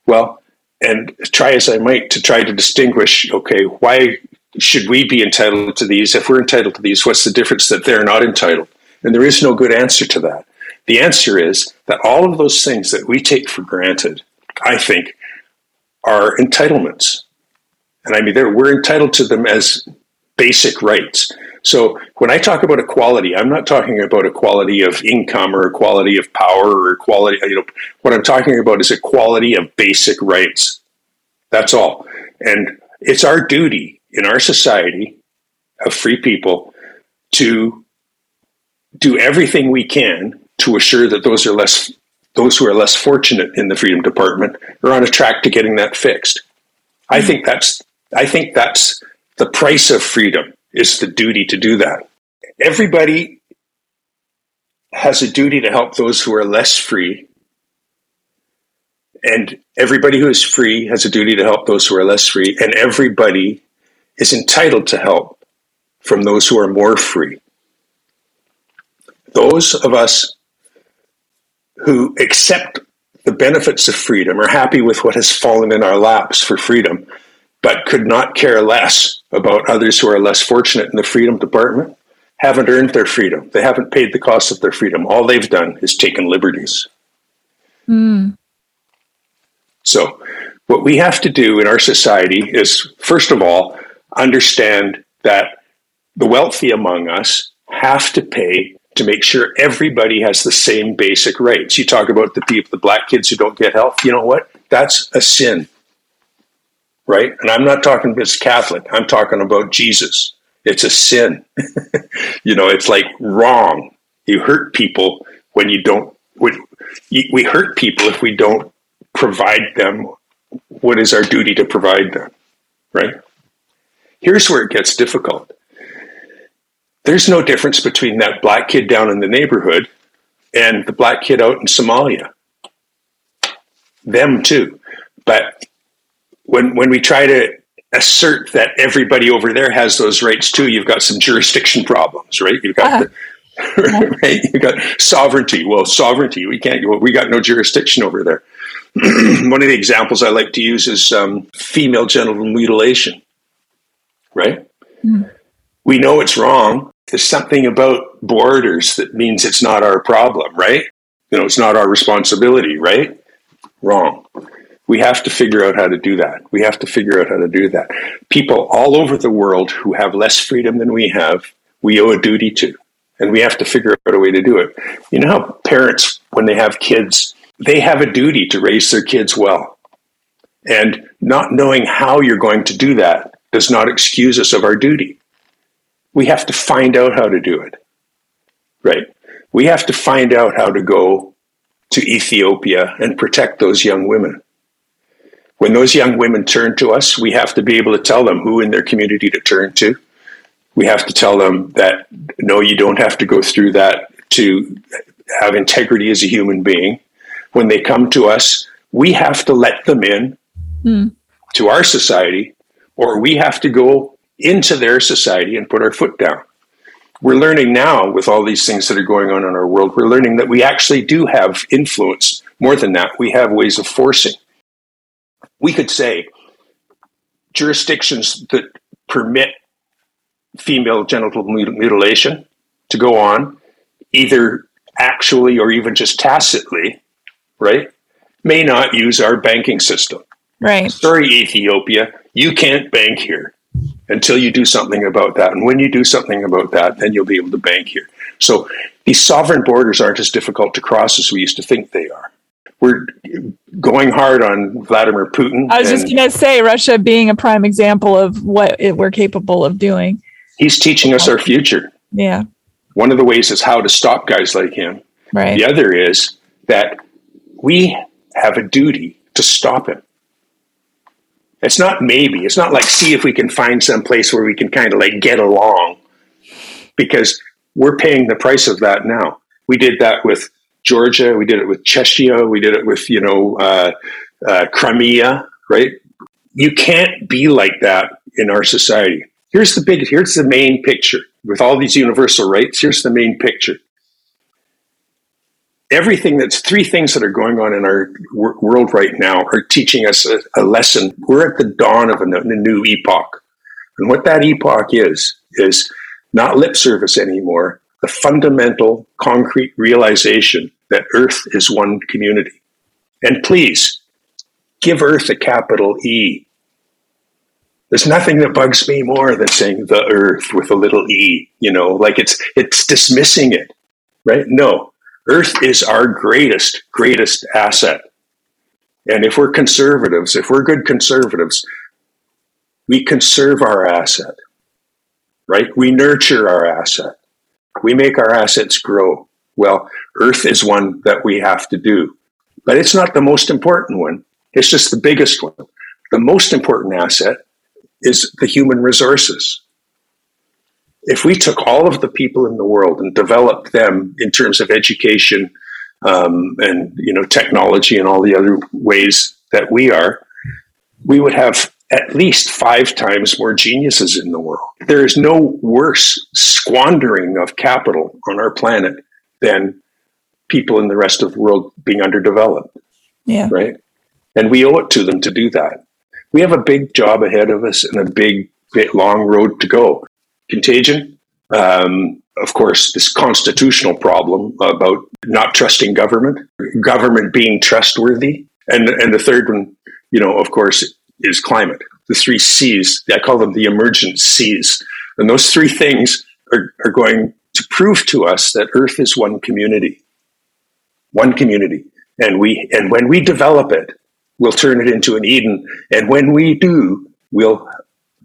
[SPEAKER 2] Well, and try as I might to try to distinguish, okay, why should we be entitled to these? If we're entitled to these, what's the difference that they're not entitled? And there is no good answer to that. The answer is that all of those things that we take for granted, I think, are entitlements. And I mean, we're entitled to them as basic rights. So when I talk about equality, I'm not talking about equality of income or equality of power or equality. You know, what I'm talking about is equality of basic rights. That's all. And it's our duty in our society of free people to do everything we can to assure that those are less those who are less fortunate in the freedom department are on a track to getting that fixed. I hmm. think that's I think that's the price of freedom is the duty to do that. Everybody has a duty to help those who are less free. And everybody who is free has a duty to help those who are less free. And everybody is entitled to help from those who are more free. Those of us who accept the benefits of freedom are happy with what has fallen in our laps for freedom but could not care less about others who are less fortunate in the freedom department, haven't earned their freedom. They haven't paid the cost of their freedom. All they've done is taken liberties. Mm. So, what we have to do in our society is, first of all, understand that the wealthy among us have to pay to make sure everybody has the same basic rights. You talk about the people, the black kids who don't get health. You know what? That's a sin right? And I'm not talking as Catholic. I'm talking about Jesus. It's a sin. you know, it's like wrong. You hurt people when you don't. When, we hurt people if we don't provide them what is our duty to provide them, right? Here's where it gets difficult. There's no difference between that black kid down in the neighborhood and the black kid out in Somalia. Them too. But when when we try to assert that everybody over there has those rights too, you've got some jurisdiction problems, right? You've got uh-huh. the, right? You got sovereignty. Well, sovereignty. We can't. Well, we got no jurisdiction over there. One of the examples I like to use is um, female genital mutilation. Right. Mm. We know it's wrong. There's something about borders that means it's not our problem, right? You know, it's not our responsibility, right? Wrong. We have to figure out how to do that. We have to figure out how to do that. People all over the world who have less freedom than we have, we owe a duty to. And we have to figure out a way to do it. You know how parents, when they have kids, they have a duty to raise their kids well. And not knowing how you're going to do that does not excuse us of our duty. We have to find out how to do it. Right? We have to find out how to go to Ethiopia and protect those young women when those young women turn to us, we have to be able to tell them who in their community to turn to. We have to tell them that no, you don't have to go through that to have integrity as a human being. When they come to us, we have to let them in mm. to our society, or we have to go into their society and put our foot down. We're learning now with all these things that are going on in our world, we're learning that we actually do have influence. More than that, we have ways of forcing we could say jurisdictions that permit female genital mutilation to go on, either actually or even just tacitly, right? may not use our banking system.
[SPEAKER 1] Right.
[SPEAKER 2] Sorry, Ethiopia, you can't bank here until you do something about that. And when you do something about that, then you'll be able to bank here. So these sovereign borders aren't as difficult to cross as we used to think they are. We're going hard on Vladimir Putin.
[SPEAKER 1] I was just going to say Russia being a prime example of what it, we're capable of doing.
[SPEAKER 2] He's teaching us our future.
[SPEAKER 1] Yeah.
[SPEAKER 2] One of the ways is how to stop guys like him.
[SPEAKER 1] Right.
[SPEAKER 2] The other is that we have a duty to stop him. It's not maybe. It's not like see if we can find some place where we can kind of like get along, because we're paying the price of that now. We did that with Georgia. We did it with Chechnya. We did it with you know uh, uh, Crimea. Right? You can't be like that in our society. Here's the big. Here's the main picture with all these universal rights. Here's the main picture everything that's three things that are going on in our w- world right now are teaching us a, a, lesson. We're at the dawn of a, a new epoch. And what that epoch is, is not lip service anymore, the fundamental concrete realization that Earth is one community. And please, give Earth a capital E. There's nothing that bugs me more than saying the Earth with a little e, you know, like it's it's dismissing it, right? No, Earth is our greatest, greatest asset. And if we're conservatives, if we're good conservatives, we conserve our asset, right? We nurture our asset. We make our assets grow. Well, Earth is one that we have to do, but it's not the most important one. It's just the biggest one. The most important asset is the human resources if we took all of the people in the world and developed them in terms of education um, and you know technology and all the other ways that we are, we would have at least five times more geniuses in the world. There is no worse squandering of capital on our planet than people in the rest of the world being underdeveloped.
[SPEAKER 1] Yeah.
[SPEAKER 2] Right. And we owe it to them to do that. We have a big job ahead of us and a big, big long road to go contagion. Um, of course, this constitutional problem about not trusting government, government being trustworthy, and and the third one, you know, of course, is climate. The three C's. I call them the emergent C's, and those three things are, are going to prove to us that Earth is one community, one community, and we and when we develop it, we'll turn it into an Eden, and when we do, we'll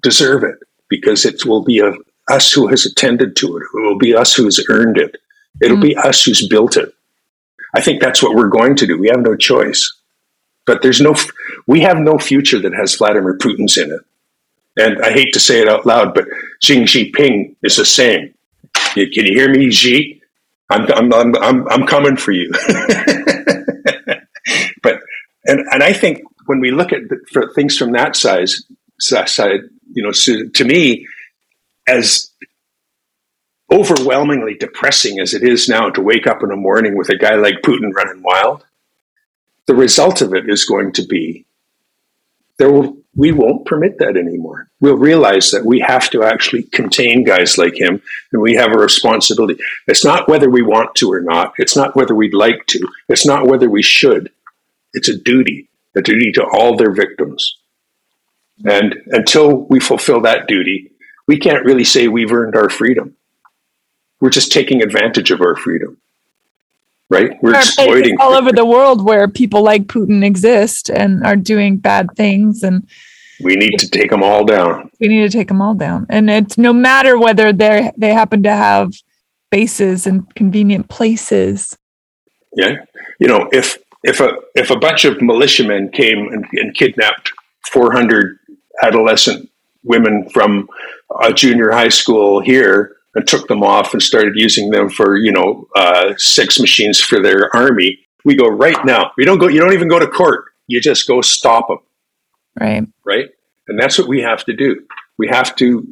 [SPEAKER 2] deserve it because it will be a, us who has attended to it. It will be us who has earned it. It'll mm. be us who's built it. I think that's what we're going to do. We have no choice. But there's no, we have no future that has Vladimir Putin's in it. And I hate to say it out loud, but Xi Jinping is the same. Can you hear me, Xi? I'm, I'm, I'm, I'm, I'm coming for you. but, and, and I think when we look at the, for things from that size, side, you know, so to me, as overwhelmingly depressing as it is now to wake up in the morning with a guy like Putin running wild, the result of it is going to be there will we won't permit that anymore. We'll realize that we have to actually contain guys like him and we have a responsibility. It's not whether we want to or not. It's not whether we'd like to. It's not whether we should. It's a duty, a duty to all their victims. And until we fulfill that duty, we can't really say we've earned our freedom. We're just taking advantage of our freedom. Right? We're exploiting
[SPEAKER 1] all over the world where people like Putin exist and are doing bad things and
[SPEAKER 2] we need to take them all down.
[SPEAKER 1] We need to take them all down. And it's no matter whether they they happen to have bases in convenient places.
[SPEAKER 2] Yeah. You know, if if a if a bunch of militiamen came and, and kidnapped 400 adolescent women from a junior high school here and took them off and started using them for you know uh, sex machines for their army. We go right now. We don't go. You don't even go to court. You just go stop them.
[SPEAKER 1] Right.
[SPEAKER 2] Right. And that's what we have to do. We have to.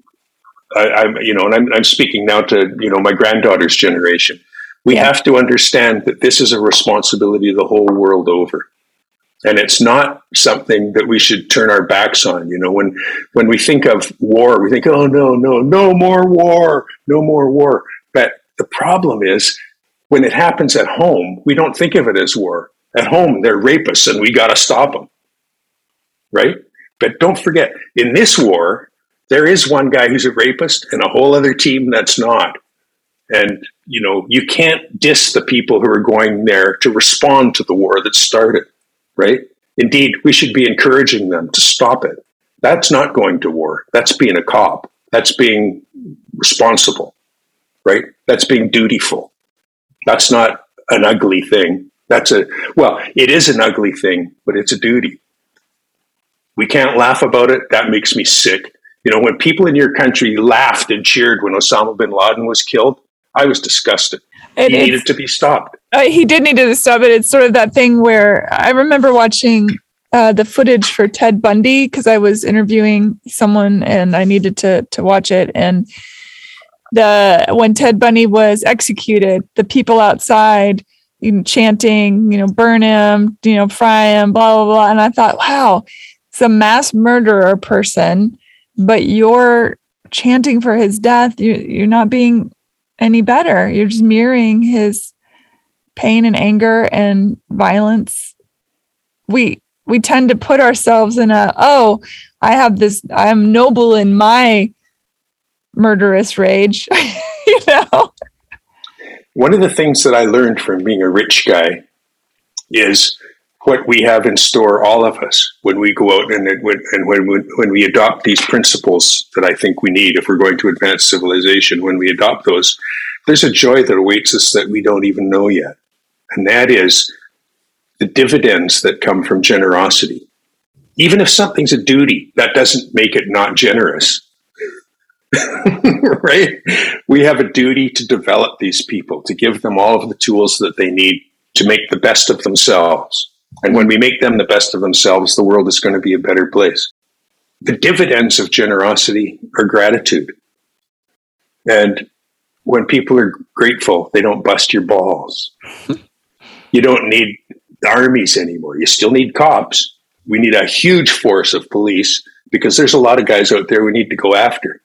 [SPEAKER 2] I, am you know, and I'm, I'm speaking now to you know my granddaughter's generation. We yeah. have to understand that this is a responsibility the whole world over and it's not something that we should turn our backs on you know when when we think of war we think oh no no no more war no more war but the problem is when it happens at home we don't think of it as war At home, they're rapists and we got to stop them. Right? But don't forget, in this war, there is one guy who's a rapist and a whole other team that's not. And, you know, you can't diss the people who are going there to respond to the war that started, right? Indeed, we should be encouraging them to stop it. That's not going to war. That's being a cop. That's being responsible, right? That's being dutiful. That's not an ugly thing. That's a, well, it is an ugly thing, but it's a duty. We can't laugh about it. That makes me sick. You know, when people in your country laughed and cheered when Osama bin Laden was killed, I was disgusted. It, he needed to be stopped.
[SPEAKER 1] Uh, he did need to stop it. It's sort of that thing where I remember watching uh, the footage for Ted Bundy because I was interviewing someone and I needed to to watch it. And the when Ted Bundy was executed, the people outside you know, chanting, you know, burn him, you know, fry him, blah blah blah. And I thought, wow, it's a mass murderer person, but you're chanting for his death. You, you're not being any better. You're just mirroring his pain and anger and violence. We we tend to put ourselves in a oh, I have this I'm noble in my murderous rage, you know.
[SPEAKER 2] One of the things that I learned from being a rich guy is what we have in store, all of us, when we go out and, when, and when, when we adopt these principles that I think we need if we're going to advance civilization, when we adopt those, there's a joy that awaits us that we don't even know yet. And that is the dividends that come from generosity. Even if something's a duty, that doesn't make it not generous. right? We have a duty to develop these people, to give them all of the tools that they need to make the best of themselves. And when we make them the best of themselves, the world is going to be a better place. The dividends of generosity are gratitude. And when people are grateful, they don't bust your balls. you don't need armies anymore. You still need cops. We need a huge force of police because there's a lot of guys out there we need to go after.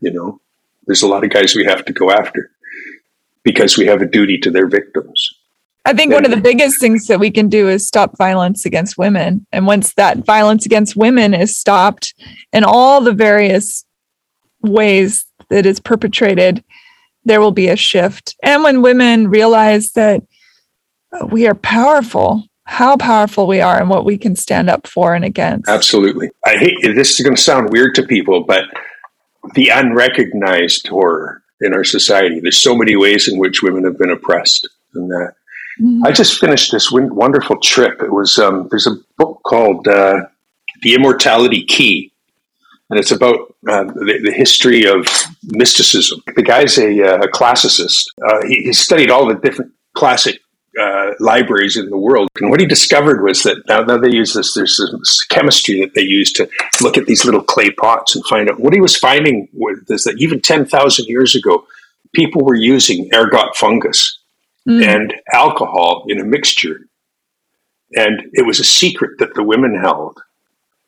[SPEAKER 2] You know, there's a lot of guys we have to go after because we have a duty to their victims.
[SPEAKER 1] I think one of the biggest things that we can do is stop violence against women. And once that violence against women is stopped in all the various ways that it's perpetrated, there will be a shift. And when women realize that uh, we are powerful, how powerful we are and what we can stand up for and against.
[SPEAKER 2] Absolutely. I hate this is going to sound weird to people, but the unrecognized horror in our society. There's so many ways in which women have been oppressed, and that mm-hmm. I just finished this wonderful trip. It was um, there's a book called uh, The Immortality Key, and it's about uh, the, the, history of mysticism. The guy's a, uh, a classicist. Uh, he, he, studied all the different classic uh, libraries in the world. And what he discovered was that now, now they use this, there's this chemistry that they use to look at these little clay pots and find out. What he was finding was that even 10,000 years ago, people were using ergot fungus mm. and alcohol in a mixture. And it was a secret that the women held.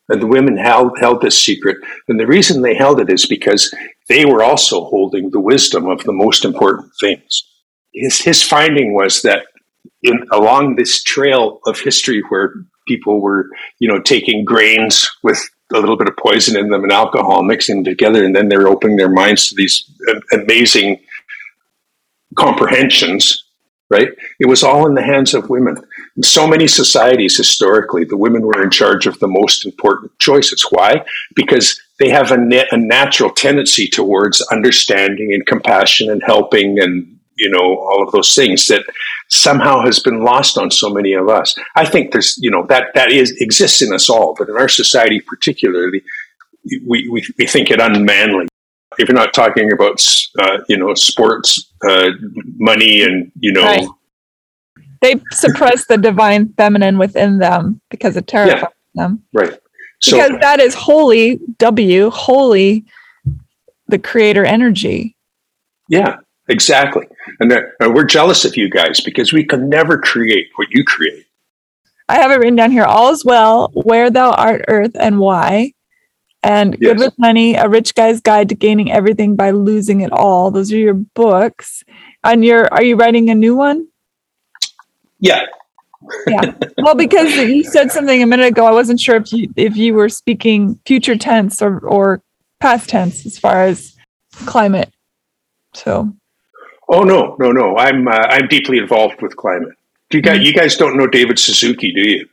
[SPEAKER 2] And the women held, held this secret. And the reason they held it is because they were also holding the wisdom of the most important things. His, his finding was that in, along this trail of history where people were, you know, taking grains with a little bit of poison in them and alcohol, mixing them together, and then they're opening their minds to these amazing comprehensions. Right? It was all in the hands of women. In so many societies historically, the women were in charge of the most important choices. Why? Because they have a, na- a natural tendency towards understanding and compassion and helping and you know all of those things that somehow has been lost on so many of us. I think there's, you know, that that is exists in us all, but in our society particularly, we we, we think it unmanly. If you're not talking about, uh, you know, sports, uh, money, and you know. Right.
[SPEAKER 1] They suppress the divine feminine within them because it terrifies yeah, them.
[SPEAKER 2] Right.
[SPEAKER 1] So, because that is holy, W, holy, the creator energy.
[SPEAKER 2] Yeah, Exactly. And, and we're jealous of you guys because we can never create what you create.
[SPEAKER 1] I have it written down here. All is well, where thou art, earth, and why. And yes. Good with Money, A Rich Guy's Guide to Gaining Everything by Losing It All. Those are your books. And you're are you writing a new one?
[SPEAKER 2] Yeah.
[SPEAKER 1] yeah. Well, because you said something a minute ago, I wasn't sure if you if you were speaking future tense or or past tense as far as climate. So.
[SPEAKER 2] Oh no, no, no! I'm uh, I'm deeply involved with climate. Do you guys, mm-hmm. you guys don't know David Suzuki, do you?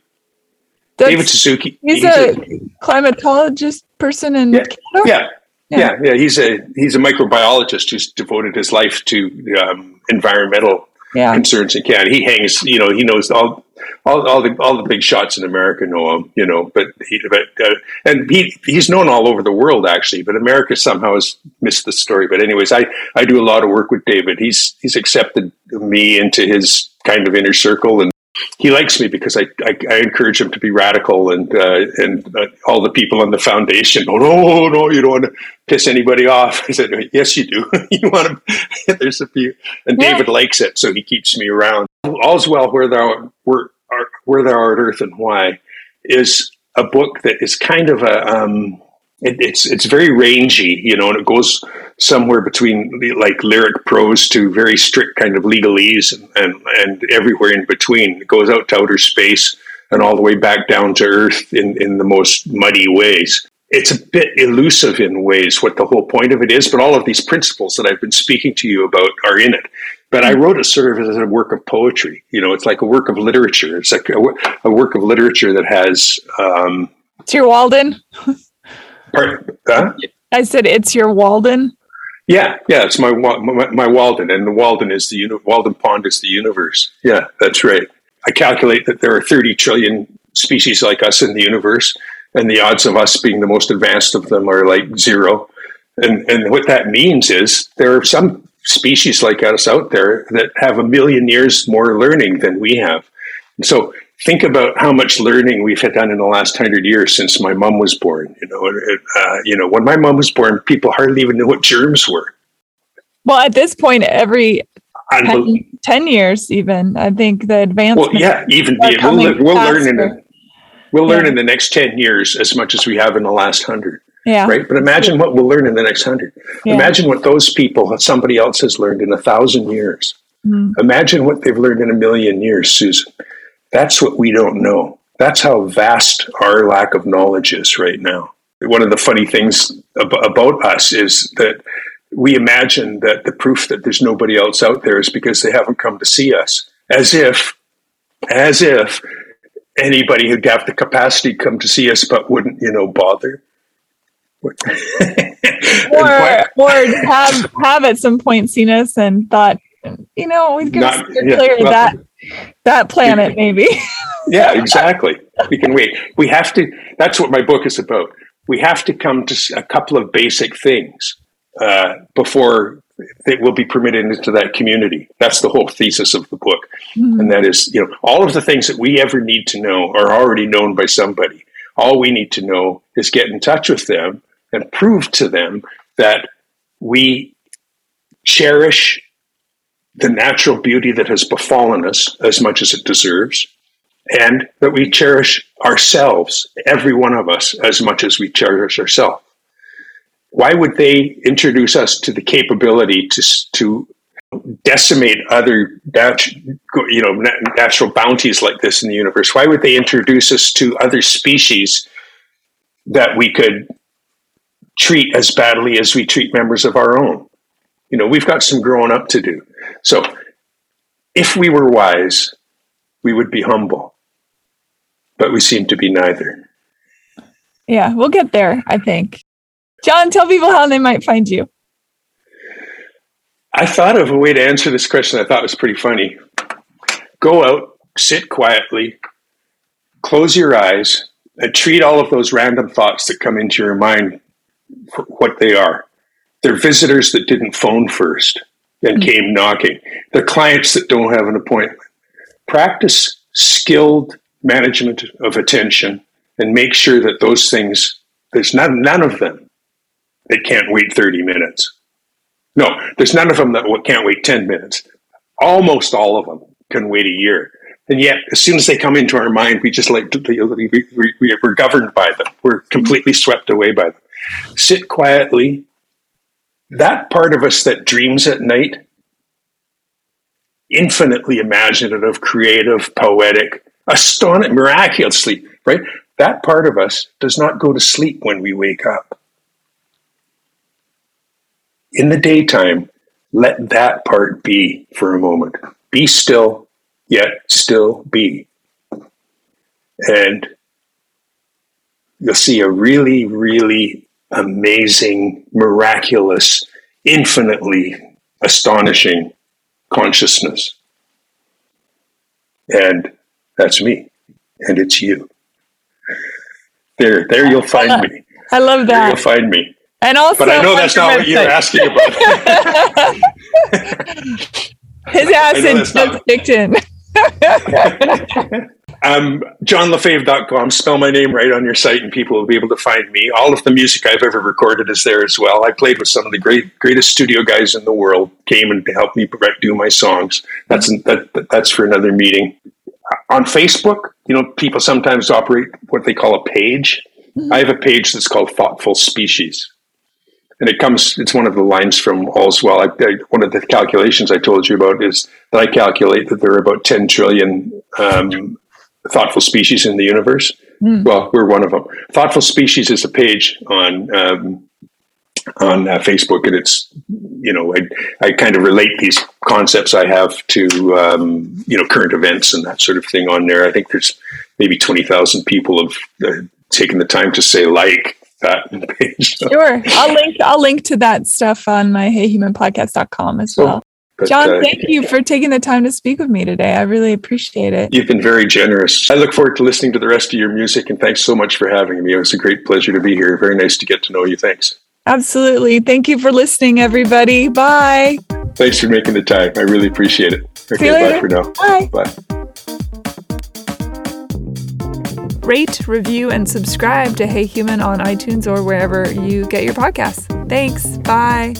[SPEAKER 2] That's, David Suzuki.
[SPEAKER 1] He's, he's a, a, climatologist person in
[SPEAKER 2] yeah, Canada. Yeah, yeah, yeah, yeah. He's a he's a microbiologist who's devoted his life to um, environmental yeah. concerns in Canada. He hangs, you know, he knows all, all, all the all the big shots in America know him, you know. But he, but uh, and he he's known all over the world actually, but America somehow has missed the story. But anyways, I I do a lot of work with David. He's he's accepted me into his kind of inner circle and he likes me because I, I, I, encourage him to be radical and uh, and uh, all the people on the foundation go no no you don't want to piss anybody off. I said yes you do. You want to there's a few and yeah. David likes it so he keeps me around. All's well where thou where, where thou art earth and why is a book that is kind of a um, it, it's it's very rangy, you know, and it goes somewhere between like lyric prose to very strict kind of legalese and, and, and everywhere in between. It goes out to outer space and all the way back down to earth in, in the most muddy ways. It's a bit elusive in ways what the whole point of it is, but all of these principles that I've been speaking to you about are in it. But I wrote it sort of as a work of poetry. You know, it's like a work of literature. It's like a, a work of literature that has. Um,
[SPEAKER 1] it's your Walden.
[SPEAKER 2] Huh?
[SPEAKER 1] I said it's your Walden.
[SPEAKER 2] Yeah, yeah, it's my my, Walden, and the Walden is the uni- Walden Pond is the universe. Yeah, that's right. I calculate that there are 30 trillion species like us in the universe, and the odds of us being the most advanced of them are like zero. And and what that means is there are some species like us out there that have a million years more learning than we have. And so think about how much learning we've had done in the last hundred years since my mom was born. You know, uh, you know, when my mom was born, people hardly even knew what germs were.
[SPEAKER 1] Well, at this point, every 10, 10 years, even I think the advancement.
[SPEAKER 2] Well, yeah, even the, we'll, we'll learn in the, we'll yeah. learn in the next ten years as much as we have in the last hundred.
[SPEAKER 1] Yeah.
[SPEAKER 2] Right. But imagine what we'll learn in the next hundred. Yeah. Imagine what those people, somebody else has learned in a thousand years. Mm. Imagine what they've learned in a million years, Susan. That's what we don't know. That's how vast our lack of knowledge is right now. One of the funny things ab- about us is that we imagine that the proof that there's nobody else out there is because they haven't come to see us, as if, as if anybody who'd have the capacity to come to see us but wouldn't, you know, bother.
[SPEAKER 1] or or have have at some point seen us and thought, you know, we could yeah, clear well, that that planet maybe.
[SPEAKER 2] Yeah exactly. We can wait. We have to that's what my book is about. We have to come to a couple of basic things uh, before it will be permitted into that community. That's the whole thesis of the book. Mm-hmm. and that is you know all of the things that we ever need to know are already known by somebody. All we need to know is get in touch with them and prove to them that we cherish the natural beauty that has befallen us as much as it deserves, and that we cherish ourselves, every one of us, as much as we cherish ourselves. Why would they introduce us to the capability to, to decimate other you know natural bounties like this in the universe? Why would they introduce us to other species that we could treat as badly as we treat members of our own? You know, we've got some growing up to do. So if we were wise, we would be humble, but we seem to be neither.
[SPEAKER 1] Yeah, we'll get there, I think. John, tell people how they might find you.
[SPEAKER 2] I thought of a way to answer this question I thought was pretty funny. Go out, sit quietly, close your eyes, and treat all of those random thoughts that come into your mind for what they are. They're visitors that didn't phone first and mm-hmm. came knocking. They're clients that don't have an appointment. Practice skilled management of attention and make sure that those things, there's none, none of them that can't wait 30 minutes. No, there's none of them that can't wait 10 minutes. Almost all of them can wait a year. And yet, as soon as they come into our mind, we just like, we, we, we, we're governed by them. We're completely swept away by them. Sit quietly, that part of us that dreams at night infinitely imaginative, creative, poetic, astonishing, miraculously, right? That part of us does not go to sleep when we wake up. In the daytime, let that part be for a moment. Be still, yet still be. And you'll see a really, really amazing, miraculous, infinitely astonishing consciousness. And that's me. And it's you. There, there you'll find me.
[SPEAKER 1] I love that.
[SPEAKER 2] There you'll find me.
[SPEAKER 1] And also,
[SPEAKER 2] but I know that's not what you're asking about.
[SPEAKER 1] His ass in just fiction.
[SPEAKER 2] Um, johnlefebvre.com. Spell my name right on your site, and people will be able to find me. All of the music I've ever recorded is there as well. I played with some of the great, greatest studio guys in the world. Came and helped me do my songs. That's that, that's for another meeting. On Facebook, you know, people sometimes operate what they call a page. Mm-hmm. I have a page that's called Thoughtful Species and it comes it's one of the lines from all's well I, I, one of the calculations i told you about is that i calculate that there are about 10 trillion um, thoughtful species in the universe mm. well we're one of them thoughtful species is a page on um, on uh, facebook and it's you know I, I kind of relate these concepts i have to um, you know current events and that sort of thing on there i think there's maybe 20000 people have uh, taken the time to say like that page.
[SPEAKER 1] Sure. I'll link I'll link to that stuff on my heyhumanpodcast.com as well. But, John, uh, thank you for taking the time to speak with me today. I really appreciate it.
[SPEAKER 2] You've been very generous. I look forward to listening to the rest of your music and thanks so much for having me. It was a great pleasure to be here. Very nice to get to know you. Thanks.
[SPEAKER 1] Absolutely. Thank you for listening, everybody. Bye.
[SPEAKER 2] Thanks for making the time. I really appreciate it.
[SPEAKER 1] Okay,
[SPEAKER 2] bye for now.
[SPEAKER 1] Bye.
[SPEAKER 2] Bye.
[SPEAKER 1] rate, review, and subscribe to Hey Human on iTunes or wherever you get your podcasts. Thanks. Bye.